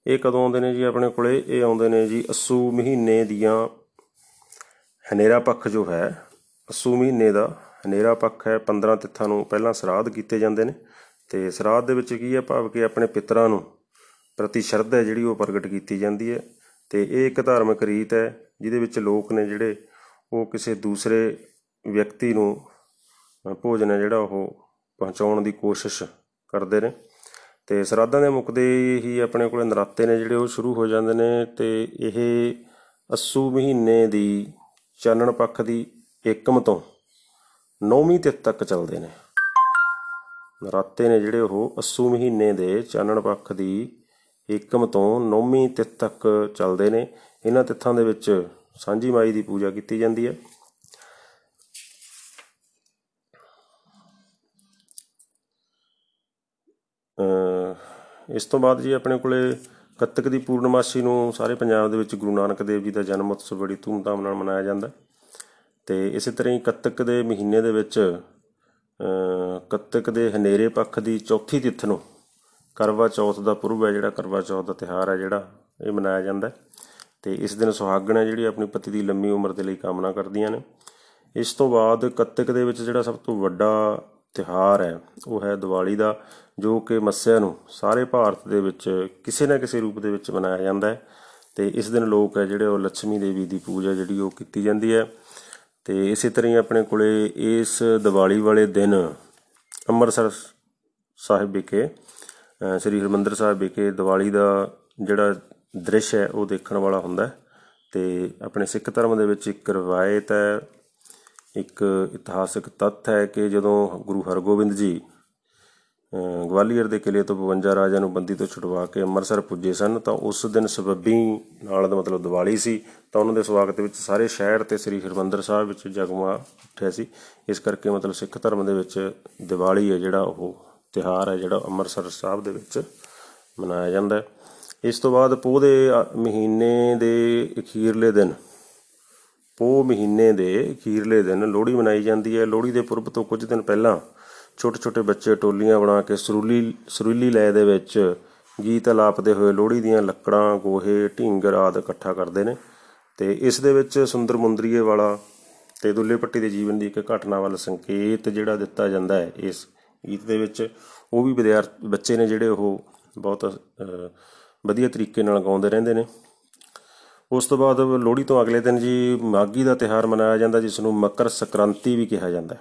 ਇਹ ਕਦੋਂ ਆਉਂਦੇ ਨੇ ਜੀ ਆਪਣੇ ਕੋਲੇ? ਇਹ ਆਉਂਦੇ ਨੇ ਜੀ ਅਸੂ ਮਹੀਨੇ ਦੀਆਂ ਹਨੇਰਾ ਪੱਖ ਜੋ ਹੈ ਅਸੂ ਮਹੀਨੇ ਦਾ ਹਨੇਰਾ ਪੱਖ ਹੈ 15 ਤਿੱਥਾਂ ਨੂੰ ਪਹਿਲਾਂ ਸਰਾਧ ਕੀਤੇ ਜਾਂਦੇ ਨੇ। ਤੇ ਸਰਾਧ ਦੇ ਵਿੱਚ ਕੀ ਹੈ ਭਾਵ ਕਿ ਆਪਣੇ ਪਿਤਰਾਂ ਨੂੰ ਪ੍ਰਤੀ ਸ਼ਰਧਾ ਹੈ ਜਿਹੜੀ ਉਹ ਪ੍ਰਗਟ ਕੀਤੀ ਜਾਂਦੀ ਹੈ। ਤੇ ਇਹ ਇੱਕ ਧਾਰਮਿਕ ਰੀਤ ਹੈ ਜਿਹਦੇ ਵਿੱਚ ਲੋਕ ਨੇ ਜਿਹੜੇ ਉਹ ਕਿਸੇ ਦੂਸਰੇ ਵਿਅਕਤੀ ਨੂੰ ਅ, ਭੋਜਨ ਹੈ ਜਿਹੜਾ ਉਹ ਪਹੁੰਚਾਉਣ ਦੀ ਕੋਸ਼ਿਸ਼ ਕਰਦੇ ਨੇ। ਤੇ ਸਰਾਧਾਂ ਦੇ ਮੁੱਕਦੇ ਹੀ ਆਪਣੇ ਕੋਲੇ ਨਰਾਤੇ ਨੇ ਜਿਹੜੇ ਉਹ ਸ਼ੁਰੂ ਹੋ ਜਾਂਦੇ ਨੇ। ਤੇ ਇਹ ਅੱਸੂ ਮਹੀਨੇ ਦੀ ਚਾਨਣ ਪੱਖ ਦੀ ਏਕਮ ਤੋਂ ਨੌਵੀਂ ਤਿਥ ਤੱਕ ਚੱਲਦੇ ਨੇ। ਨਰਾਤੇ ਨੇ ਜਿਹੜੇ ਉਹ ਅੱਸੂ ਮਹੀਨੇ ਦੇ ਚਾਨਣ ਪੱਖ ਦੀ ਏਕਮ ਤੋਂ ਨੌਵੀਂ ਤਿਥ ਤੱਕ ਚੱਲਦੇ ਨੇ। ਇਹਨਾਂ ਤਿੱਥਾਂ ਦੇ ਵਿੱਚ ਸਾਂਝੀ ਮਾਈ ਦੀ ਪੂਜਾ ਕੀਤੀ ਜਾਂਦੀ ਹੈ। ਅਹ ਇਸ ਤੋਂ ਬਾਅਦ ਜੀ ਆਪਣੇ ਕੋਲੇ ਕੱਤਕ ਦੀ ਪੂਰਨਮਾਸ਼ੀ ਨੂੰ ਸਾਰੇ ਪੰਜਾਬ ਦੇ ਵਿੱਚ ਗੁਰੂ ਨਾਨਕ ਦੇਵ ਜੀ ਦਾ ਜਨਮ ਉਤਸਵ ਬੜੀ ਧੂਮਧਾਮ ਨਾਲ ਮਨਾਇਆ ਜਾਂਦਾ ਹੈ। ਤੇ ਇਸੇ ਤਰ੍ਹਾਂ ਹੀ ਕੱਤਕ ਦੇ ਮਹੀਨੇ ਦੇ ਵਿੱਚ, ਅਹ, ਕੱਤਕ ਦੇ ਹਨੇਰੇ ਪੱਖ ਦੀ ਚੌਥੀ ਤਿੱਥ ਨੂੰ ਕਰਵਾ ਚੌਥ ਦਾ ਪੁਰਬ ਹੈ, ਜਿਹੜਾ ਕਰਵਾ ਚੌਥ ਦਾ ਤਿਹਾਰ ਹੈ, ਜਿਹੜਾ ਇਹ ਮਨਾਇਆ ਜਾਂਦਾ ਹੈ। ਤੇ ਇਸ ਦਿਨ ਸੁਹਾਗਣਾਂ ਜਿਹੜੀ ਆਪਣੀ ਪਤੀ ਦੀ ਲੰਮੀ ਉਮਰ ਦੇ ਲਈ ਕਾਮਨਾ ਕਰਦੀਆਂ ਨੇ ਇਸ ਤੋਂ ਬਾਅਦ ਕੱਤਕ ਦੇ ਵਿੱਚ ਜਿਹੜਾ ਸਭ ਤੋਂ ਵੱਡਾ ਤਿਹਾਰ ਹੈ। ਉਹ ਹੈ ਦੀਵਾਲੀ ਦਾ ਜੋ ਕਿ ਮੱਸਿਆ ਨੂੰ ਸਾਰੇ ਭਾਰਤ ਦੇ ਵਿੱਚ ਕਿਸੇ ਨਾ ਕਿਸੇ ਰੂਪ ਦੇ ਵਿੱਚ ਮਨਾਇਆ ਜਾਂਦਾ ਹੈ ਤੇ ਇਸ ਦਿਨ ਲੋਕ ਹੈ ਜਿਹੜੇ ਉਹ ਲక్ష్ਮੀ ਦੇਵੀ ਦੀ ਪੂਜਾ ਜਿਹੜੀ ਉਹ ਕੀਤੀ ਜਾਂਦੀ ਹੈ। ਤੇ ਇਸੇ ਤਰ੍ਹਾਂ ਹੀ ਆਪਣੇ ਕੋਲੇ ਇਸ ਦੀਵਾਲੀ ਵਾਲੇ ਦਿਨ ਅੰਮ੍ਰਿਤਸਰ ਸਾਹਿਬ ਵਿਖੇ ਅ, ਸ੍ਰੀ ਹਰਿਮੰਦਰ ਸਾਹਿਬ ਵਿਖੇ ਦੀਵਾਲੀ ਦਾ ਜਿਹੜਾ ਦ੍ਰਿਸ਼ ਹੈ ਉਹ ਦੇਖਣ ਵਾਲਾ ਹੁੰਦਾ ਹੈ। ਤੇ ਆਪਣੇ ਸਿੱਖ ਧਰਮ ਦੇ ਵਿੱਚ ਇੱਕ ਰਵਾਇਤ ਹੈ ਇੱਕ ਇਤਿਹਾਸਕ ਤੱਥ ਹੈ ਕਿ ਜਦੋਂ ਗੁਰੂ ਹਰਗੋਬਿੰਦ ਜੀ ਅ, ਗਵਾਲੀਅਰ ਦੇ ਕਿਲੇ ਤੋਂ 52 ਰਾਜਿਆਂ ਨੂੰ ਬੰਦੀ ਤੋਂ ਛੁਡਵਾ ਕੇ ਅੰਮ੍ਰਿਤਸਰ ਪੁੱਜੇ ਸਨ ਤਾਂ ਉਸ ਦਿਨ ਸਬੱਬੀ ਨਾਲ ਦਾ ਮਤਲਬ ਦੀਵਾਲੀ ਸੀ ਤਾਂ ਉਹਨਾਂ ਦੇ ਸਵਾਗਤ ਵਿੱਚ ਸਾਰੇ ਸ਼ਹਿਰ ਤੇ ਸ੍ਰੀ ਹਰਿਮੰਦਰ ਸਾਹਿਬ ਵਿੱਚ ਜਗਮਾ ਉੱਠਿਆ ਸੀ। ਇਸ ਕਰਕੇ ਮਤਲਬ ਸਿੱਖ ਧਰਮ ਦੇ ਵਿੱਚ ਦੀਵਾਲੀ ਹੈ ਜਿਹੜਾ ਉਹ ਤਿਉਹਾਰ ਹੈ ਜਿਹੜਾ ਅੰਮ੍ਰਿਤਸਰ ਸਾਹਿਬ ਦੇ ਵਿੱਚ ਮਨਾਇਆ ਜਾਂਦਾ ਹੈ। ਇਸ ਤੋਂ ਬਾਅਦ ਪੋਹ ਦੇ ਅ, ਮਹੀਨੇ ਦੇ ਅਖੀਰਲੇ ਦਿਨ ਪੋਹ ਮਹੀਨੇ ਦੇ ਅਖੀਰਲੇ ਦਿਨ ਲੋਹੜੀ ਮਨਾਈ ਜਾਂਦੀ ਹੈ। ਲੋਹੜੀ ਦੇ ਪੁਰਬ ਤੋਂ ਕੁਝ ਦਿਨ ਪਹਿਲਾਂ ਛੋਟੇ ਛੋਟੇ ਬੱਚੇ ਟੋਲੀਆਂ ਬਣਾ ਕੇ ਸੁਰੀਲੀ ਸੁਰੀਲੀ ਲੈਅ ਦੇ ਵਿੱਚ ਗੀਤ ਅਲਾਪਦੇ ਹੋਏ ਲੋਹੜੀ ਦੀਆਂ ਲੱਕੜਾਂ ਗੋਹੇ ਢੀਂਗਰ ਆਦਿ ਇਕੱਠਾ ਕਰਦੇ ਨੇ ਤੇ ਇਸ ਦੇ ਵਿੱਚ ਸੁੰਦਰ ਮੁੰਦਰੀਏ ਵਾਲਾ ਤੇ ਦੁੱਲੇ ਪੱਟੀ ਦੇ ਜੀਵਨ ਦੀ ਇੱਕ ਘਟਨਾ ਵੱਲ ਸੰਕੇਤ ਜਿਹੜਾ ਦਿੱਤਾ ਜਾਂਦਾ ਹੈ ਇਸ ਗੀਤ ਦੇ ਵਿੱਚ। ਉਹ ਵੀ ਵਿਦਿਆਰ ਬੱਚੇ ਨੇ ਜਿਹੜੇ ਉਹ ਬਹੁਤ ਅਹ, ਵਧੀਆ ਤਰੀਕੇ ਨਾਲ ਗਾਉਂਦੇ ਰਹਿੰਦੇ ਨੇ। ਉਸ ਤੋਂ ਬਾਅਦ ਲੋਹੜੀ ਤੋਂ ਅਗਲੇ ਦਿਨ ਜੀ ਮਾਘੀ ਦਾ ਤਿਹਾਰ ਮਨਾਇਆ ਜਾਂਦਾ, ਜਿਸ ਨੂੰ ਮਕਰ ਸੰਕ੍ਰਾਂਤੀ ਵੀ ਕਿਹਾ ਜਾਂਦਾ ਹੈ।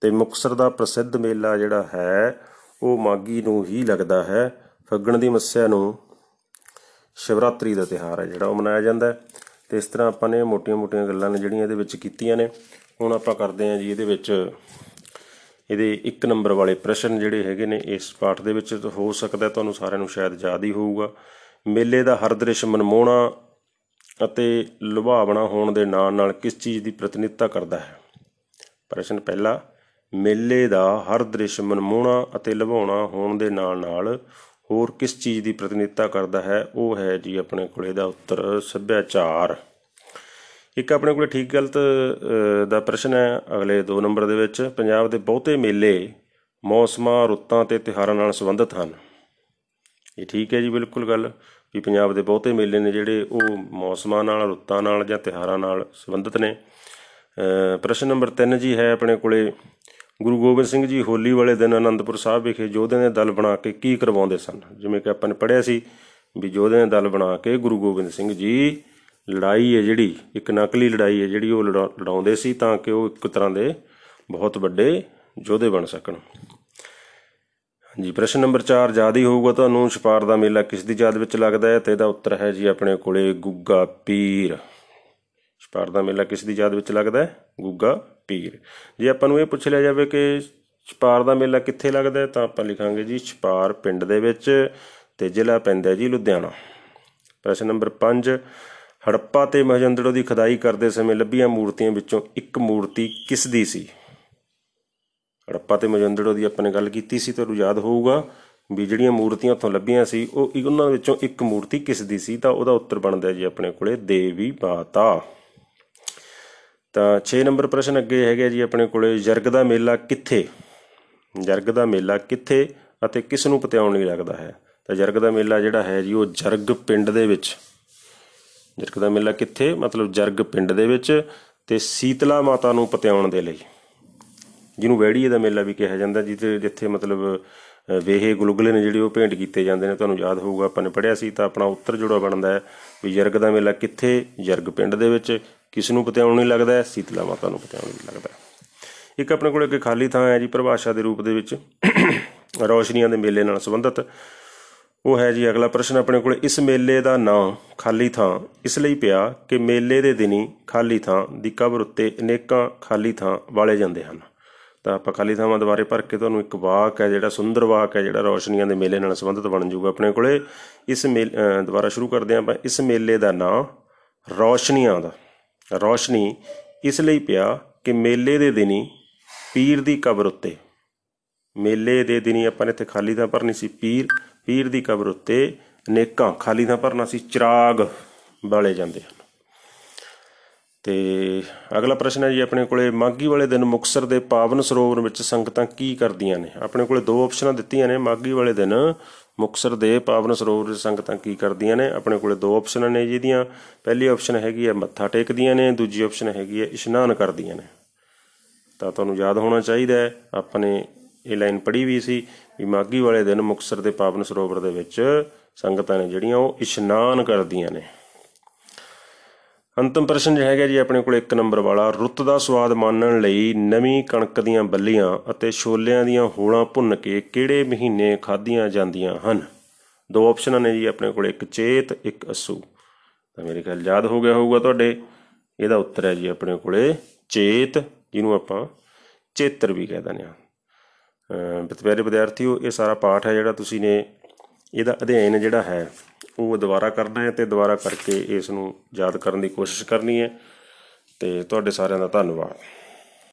ਤੇ ਮੁਕਤਸਰ ਦਾ ਪ੍ਰਸਿੱਧ ਮੇਲਾ ਜਿਹੜਾ ਹੈ, ਉਹ ਮਾਘੀ ਨੂੰ ਹੀ ਲੱਗਦਾ ਹੈ। ਫੱਗਣ ਦੀ ਮੱਸਿਆ ਨੂੰ ਸ਼ਿਵਰਾਤਰੀ ਦਾ ਤਿਹਾਰ ਹੈ ਜਿਹੜਾ ਉਹ ਮਨਾਇਆ ਜਾਂਦਾ ਹੈ। ਤੇ ਇਸ ਤਰ੍ਹਾਂ ਆਪਾਂ ਨੇ ਮੋਟੀਆਂ-ਮੋਟੀਆਂ ਗੱਲਾਂ ਨੇ ਜਿਹੜੀਆਂ ਇਹਦੇ ਵਿੱਚ ਕੀਤੀਆਂ ਨੇ। ਹੁਣ ਆਪਾਂ ਕਰਦੇ ਹਾਂ ਜੀ ਇਹਦੇ ਵਿੱਚ ਇਹਦੇ ਇੱਕ ਨੰਬਰ ਵਾਲੇ ਪ੍ਰਸ਼ਨ ਜਿਹੜੇ ਹੈਗੇ ਨੇ, ਇਸ ਪਾਠ ਦੇ ਵਿੱਚ ਤਾਂ ਹੋ ਸਕਦਾ ਤੁਹਾਨੂੰ ਸਾਰਿਆਂ ਨੂੰ ਸ਼ਾਇਦ ਯਾਦ ਹੀ ਹੋਊਗਾ। ਮੇਲੇ ਦਾ ਹਰ ਦ੍ਰਿਸ਼ ਮਨਮੋਹਣਾ ਅਤੇ ਲੁਭਾਵਣਾ ਹੋਣ ਦੇ ਨਾਲ ਨਾਲ ਕਿਸ ਚੀਜ਼ ਦੀ ਪ੍ਰਤੀਨਿਧਤਾ ਕਰਦਾ ਹੈ? ਪ੍ਰਸ਼ਨ ਪਹਿਲਾ ਮੇਲੇ ਦਾ ਹਰ ਦ੍ਰਿਸ਼ ਮਨਮੋਹਣਾ ਅਤੇ ਲੁਭਾਉਣਾ ਹੋਣ ਦੇ ਨਾਲ ਨਾਲ ਹੋਰ ਕਿਸ ਚੀਜ਼ ਦੀ ਪ੍ਰਤੀਨਿਧਤਾ ਕਰਦਾ ਹੈ? ਉਹ ਹੈ ਜੀ ਆਪਣੇ ਕੋਲੇ ਦਾ ਉੱਤਰ ਸੱਭਿਆਚਾਰ। ਇੱਕ ਆਪਣੇ ਕੋਲੇ ਠੀਕ ਗਲਤ ਅ, ਦਾ ਪ੍ਰਸ਼ਨ ਹੈ ਅਗਲੇ 2 ਨੰਬਰ ਦੇ ਵਿੱਚ। ਪੰਜਾਬ ਦੇ ਬਹੁਤੇ ਮੇਲੇ ਮੌਸਮਾਂ ਰੁੱਤਾਂ ਤੇ ਤਿਉਹਾਰਾਂ ਨਾਲ ਸੰਬੰਧਿਤ ਹਨ। ਇਹ ਠੀਕ ਹੈ ਜੀ ਬਿਲਕੁਲ ਗੱਲ। ਵੀ ਪੰਜਾਬ ਦੇ ਬਹੁਤੇ ਮੇਲੇ ਨੇ ਜਿਹੜੇ ਉਹ ਮੌਸਮਾਂ ਨਾਲ, ਰੁੱਤਾਂ ਨਾਲ ਜਾਂ ਤਿਉਹਾਰਾਂ ਨਾਲ ਸੰਬੰਧਿਤ ਨੇ। ਅਹ ਪ੍ਰਸ਼ਨ ਨੰਬਰ 3 ਜੀ ਹੈ ਆਪਣੇ ਕੋਲੇ, ਗੁਰੂ ਗੋਬਿੰਦ ਸਿੰਘ ਜੀ ਹੋਲੀ ਵਾਲੇ ਦਿਨ ਆਨੰਦਪੁਰ ਸਾਹਿਬ ਵਿਖੇ ਯੋਧਿਆਂ ਦੇ ਦਲ ਬਣਾ ਕੇ ਕੀ ਕਰਵਾਉਂਦੇ ਸਨ? ਜਿਵੇਂ ਕਿ ਆਪਾਂ ਨੇ ਪੜ੍ਹਿਆ ਸੀ ਵੀ ਯੋਧਿਆਂ ਦੇ ਦਲ ਬਣਾ ਕੇ ਗੁਰੂ ਗੋਬਿੰਦ ਸਿੰਘ ਜੀ ਲੜਾਈ ਹੈ ਜਿਹੜੀ, ਇੱਕ ਨਕਲੀ ਲੜਾਈ ਹੈ ਜਿਹੜੀ ਉਹ ਲੜਾ- ਲੜਾਉਂਦੇ ਸੀ ਤਾਂ ਕਿ ਉਹ ਇੱਕ ਤਰ੍ਹਾਂ ਦੇ ਬਹੁਤ ਵੱਡੇ ਯੋਧੇ ਬਣ ਸਕਣ। ਹਾਂਜੀ, ਪ੍ਰਸ਼ਨ ਨੰਬਰ 4 ਯਾਦ ਹੀ ਹੋਊਗਾ ਤੁਹਾਨੂੰ, ਛਪਾਰ ਦਾ ਮੇਲਾ ਕਿਸ ਦੀ ਯਾਦ ਵਿੱਚ ਲੱਗਦਾ ਹੈ? ਤੇ ਇਹਦਾ ਉੱਤਰ ਹੈ ਜੀ ਆਪਣੇ ਕੋਲੇ, ਗੁੱਗਾ ਪੀਰ। ਛਪਾਰ ਦਾ ਮੇਲਾ ਕਿਸ ਦੀ ਯਾਦ ਵਿੱਚ ਲੱਗਦਾ ਹੈ? ਗੁੱਗਾ ਪੀਰ। ਜੇ ਆਪਾਂ ਨੂੰ ਇਹ ਪੁੱਛ ਲਿਆ ਜਾਵੇ ਕਿ ਛਪਾਰ ਦਾ ਮੇਲਾ ਕਿੱਥੇ ਲੱਗਦਾ ਹੈ, ਤਾਂ ਆਪਾਂ ਲਿਖਾਂਗੇ ਜੀ ਛਪਾਰ ਪਿੰਡ ਦੇ ਵਿੱਚ, ਤੇ ਜ਼ਿਲ੍ਹਾ ਪੈਂਦਾ ਹੈ ਜੀ ਲੁਧਿਆਣਾ। ਪ੍ਰਸ਼ਨ ਨੰਬਰ 5 ਹੜੱਪਾ ਤੇ ਮਹਜੰਦੜੋ ਦੀ ਖੁਦਾਈ ਕਰਦੇ ਸਮੇਂ ਲੱਭੀਆਂ ਮੂਰਤੀਆਂ ਵਿੱਚੋਂ ਇੱਕ ਮੂਰਤੀ ਕਿਸ ਦੀ ਸੀ? ਹੜੱਪਾ ਤੇ ਮਜੰਦੜੋ ਦੀ ਆਪਾਂ ਨੇ ਗੱਲ ਕੀਤੀ ਸੀ ਤੁਹਾਨੂੰ ਯਾਦ ਹੋਊਗਾ ਵੀ ਜਿਹੜੀਆਂ ਮੂਰਤੀਆਂ ਉੱਥੋਂ ਲੱਭੀਆਂ ਸੀ, ਉਹ ਇੱਕ- ਉਹਨਾਂ ਵਿੱਚੋਂ ਇੱਕ ਮੂਰਤੀ ਕਿਸ ਦੀ ਸੀ? ਤਾਂ ਉਹਦਾ ਉੱਤਰ ਬਣਦਾ ਜੀ ਆਪਣੇ ਕੋਲੇ, ਦੇਵੀ ਮਾਤਾ। ਤਾਂ 6 ਨੰਬਰ ਪ੍ਰਸ਼ਨ ਅੱਗੇ ਹੈਗਾ ਜੀ ਆਪਣੇ ਕੋਲੇ, ਜਰਗ ਦਾ ਮੇਲਾ ਕਿੱਥੇ? ਜਰਗ ਦਾ ਮੇਲਾ ਕਿੱਥੇ ਅਤੇ ਕਿਸ ਨੂੰ ਪਤਿਆਉਣ ਲਈ ਲੱਗਦਾ ਹੈ? ਤਾਂ ਜਰਗ ਦਾ ਮੇਲਾ ਜਿਹੜਾ ਹੈ ਜੀ, ਉਹ ਜਰਗ ਪਿੰਡ ਦੇ ਵਿੱਚ। ਜਰਗ ਦਾ ਮੇਲਾ ਕਿੱਥੇ? ਮਤਲਬ ਜਰਗ ਪਿੰਡ ਦੇ ਵਿੱਚ ਤੇ ਸੀਤਲਾ ਮਾਤਾ ਨੂੰ ਪਤਿਆਉਣ ਦੇ ਲਈ। ਜਿਹਨੂੰ ਵੈੜੀਏ ਦਾ ਮੇਲਾ ਵੀ ਕਿਹਾ ਜਾਂਦਾ ਜਿੱਥੇ ਜਿੱਥੇ ਮਤਲਬ ਅ, ਵੇਹੇ ਗੁਲਗੁਲੇ ਨੇ ਜਿਹੜੇ ਉਹ ਭੇਂਟ ਕੀਤੇ ਜਾਂਦੇ ਨੇ ਤੁਹਾਨੂੰ ਯਾਦ ਹੋਊਗਾ ਆਪਾਂ ਨੇ ਪੜ੍ਹਿਆ ਸੀ ਤਾਂ ਆਪਣਾ ਉੱਤਰ ਜਿਹੜਾ ਬਣਦਾ ਹੈ ਵੀ ਜਰਗ ਦਾ ਮੇਲਾ ਕਿੱਥੇ ਜਰਗ ਪਿੰਡ ਦੇ ਵਿੱਚ ਕਿਸ ਨੂੰ ਪਤਿਆਉਣ ਨਹੀਂ ਲੱਗਦਾ ਹੈ? ਸੀਤਲਾ ਮਾਤਾ ਨੂੰ ਪਤਿਆਉਣ ਨਹੀਂ ਲੱਗਦਾ ਹੈ। ਇੱਕ ਆਪਣੇ ਕੋਲ ਇੱਕ ਖਾਲੀ ਥਾਂ ਹੈ ਜੀ ਪਰਿਭਾਸ਼ਾ ਦੇ ਰੂਪ ਦੇ ਵਿੱਚ ਰੌਸ਼ਨੀਆਂ ਦੇ ਮੇਲੇ ਨਾਲ ਸੰਬੰਧਿਤ ਉਹ ਹੈ ਜੀ ਅਗਲਾ ਪ੍ਰਸ਼ਨ ਆਪਣੇ ਕੋਲ ਇਸ ਮੇਲੇ ਦਾ ਨਾਂ ਖਾਲੀ ਥਾਂ ਇਸ ਲਈ ਪਿਆ ਕਿ ਮੇਲੇ ਦੇ ਦਿਨੀ ਖਾਲੀ ਥਾਂ ਦੀ ਕਬਰ ਉੱਤੇ ਅਨੇਕਾਂ ਖਾਲੀ ਥਾਂ ਵਾਲੇ ਜਾਂਦੇ ਹਨ ਤਾਂ ਆਪਾਂ ਖਾਲੀ ਥਾਵਾਂ ਦੁਬਾਰੇ ਭਰ ਕੇ ਤੁਹਾਨੂੰ ਇੱਕ ਵਾਕ ਹੈ, ਜਿਹੜਾ ਸੁੰਦਰ ਵਾਕ ਹੈ, ਜਿਹੜਾ ਰੌਸ਼ਨੀਆਂ ਦੇ ਮੇਲੇ ਨਾਲ ਸੰਬੰਧਿਤ ਬਣ ਜਾਊਗਾ ਆਪਣੇ ਕੋਲੇ। ਇਸ ਮੇਲ, ਅਹ ਦੁਬਾਰਾ ਸ਼ੁਰੂ ਕਰਦੇ ਹਾਂ ਆਪਾਂ। ਇਸ ਮੇਲੇ ਦਾ ਨਾਂ ਰੌਸ਼ਨੀਆਂ ਦਾ। ਰੌਸ਼ਨੀ ਇਸ ਲਈ ਪਿਆ ਕਿ ਮੇਲੇ ਦੇ ਦਿਨੀ ਪੀਰ ਦੀ ਕਬਰ ਉੱਤੇ। ਮੇਲੇ ਦੇ ਦਿਨੀ ਆਪਾਂ ਨੇ ਇੱਥੇ ਖਾਲੀ ਥਾਂ ਭਰਨੀ ਸੀ ਪੀਰ। ਪੀਰ ਦੀ ਕਬਰ ਉੱਤੇ ਅਨੇਕਾਂ ਖਾਲੀ ਥਾਂ ਭਰਨਾ ਸੀ ਚਿਰਾਗ ਬਾਲੇ ਜਾਂਦੇ ਹਨ। ਤੇ ਅਗਲਾ ਪ੍ਰਸ਼ਨ ਹੈ ਜੀ, ਆਪਣੇ ਕੋਲੇ ਮਾਗੀ ਵਾਲੇ ਦਿਨ ਮੁਕਸਰ ਦੇ ਪਾਵਨ ਸਰੋਵਰ ਵਿੱਚ ਸੰਗਤਾਂ ਕੀ ਕਰਦੀਆਂ ਨੇ? ਆਪਣੇ ਕੋਲੇ ਦੋ ਆਪਸ਼ਨਾਂ ਦਿੱਤੀਆਂ ਨੇ, ਮਾਗੀ ਵਾਲੇ ਦਿਨ ਮੁਕਸਰ ਦੇ ਪਾਵਨ ਸਰੋਵਰ ਵਿੱਚ ਸੰਗਤਾਂ ਕੀ ਕਰਦੀਆਂ ਨੇ? ਆਪਣੇ ਕੋਲੇ ਦੋ ਆਪਸ਼ਨਾਂ ਨੇ ਜਿਹਦੀਆਂ ਪਹਿਲੀ ਆਪਸ਼ਨ ਹੈਗੀ ਹੈ, ਮੱਥਾ ਟੇਕਦੀਆਂ ਨੇ, ਦੂਜੀ ਆਪਸ਼ਨ ਹੈਗੀ ਹੈ, ਇਸ਼ਨਾਨ ਕਰਦੀਆਂ ਨੇ। ਤਾਂ ਤੁਹਾਨੂੰ ਯਾਦ ਹੋਣਾ ਚਾਹੀਦਾ ਹੈ ਆਪਾਂ ਨੇ ਇਹ ਲਾਈਨ ਪੜ੍ਹੀ ਵੀ ਸੀ ਵੀ ਮਾਗੀ ਵਾਲੇ ਦਿਨ ਮੁਕਸਰ ਦੇ ਪਾਵਨ ਸਰੋਵਰ ਦੇ ਵਿੱਚ ਸੰਗਤਾਂ ਨੇ ਜਿਹੜੀਆਂ ਉਹ ਇਸ਼ਨਾਨ ਕਰਦੀਆਂ ਨੇ। ਅੰਤਮ ਪ੍ਰਸ਼ਨ ਜਿਹੜਾ ਹੈਗਾ ਜੀ, ਆਪਣੇ ਕੋਲ ਇੱਕ ਨੰਬਰ ਵਾਲਾ। ਰੁੱਤ ਦਾ ਸਵਾਦ ਮਾਣਨ ਲਈ ਨਵੀਂ ਕਣਕ ਦੀਆਂ ਬੱਲੀਆਂ ਅਤੇ ਛੋਲਿਆਂ ਦੀਆਂ ਹੋਲਾਂ ਭੁੰਨ ਕੇ ਕਿਹੜੇ ਮਹੀਨੇ ਖਾਧੀਆਂ ਜਾਂਦੀਆਂ ਹਨ? ਦੋ ਆਪਸ਼ਨਾਂ ਨੇ ਜੀ, ਆਪਣੇ ਕੋਲ ਇੱਕ ਚੇਤ, ਇੱਕ ਅਸੂ। ਤਾਂ ਮੇਰੇ ਖਿਆਲ ਯਾਦ ਹੋ ਗਿਆ ਹੋਊਗਾ ਤੁਹਾਡੇ। ਇਹਦਾ ਉੱਤਰ ਹੈ ਜੀ, ਆਪਣੇ ਕੋਲੇ ਚੇਤ, ਜਿਹਨੂੰ ਆਪਾਂ ਚੇਤਰ ਵੀ ਕਹਿ ਦਿੰਦੇ ਹਾਂ। ਅਹ ਪਿਆਰੇ ਵਿਦਿਆਰਥੀਓ, ਇਹ ਸਾਰਾ ਪਾਠ ਹੈ ਜਿਹੜਾ ਤੁਸੀਂ ਨੇ, ਇਹਦਾ ਅਧਿਐਨ ਜਿਹੜਾ ਹੈ ਉਹ ਦੁਬਾਰਾ ਕਰਨਾ ਹੈ ਤੇ ਦੁਬਾਰਾ ਕਰਕੇ ਇਸ ਨੂੰ ਯਾਦ ਕਰਨ ਦੀ ਕੋਸ਼ਿਸ਼ ਕਰਨੀ ਹੈ। ਤੇ ਤੁਹਾਡੇ ਸਾਰਿਆਂ ਦਾ ਧੰਨਵਾਦ।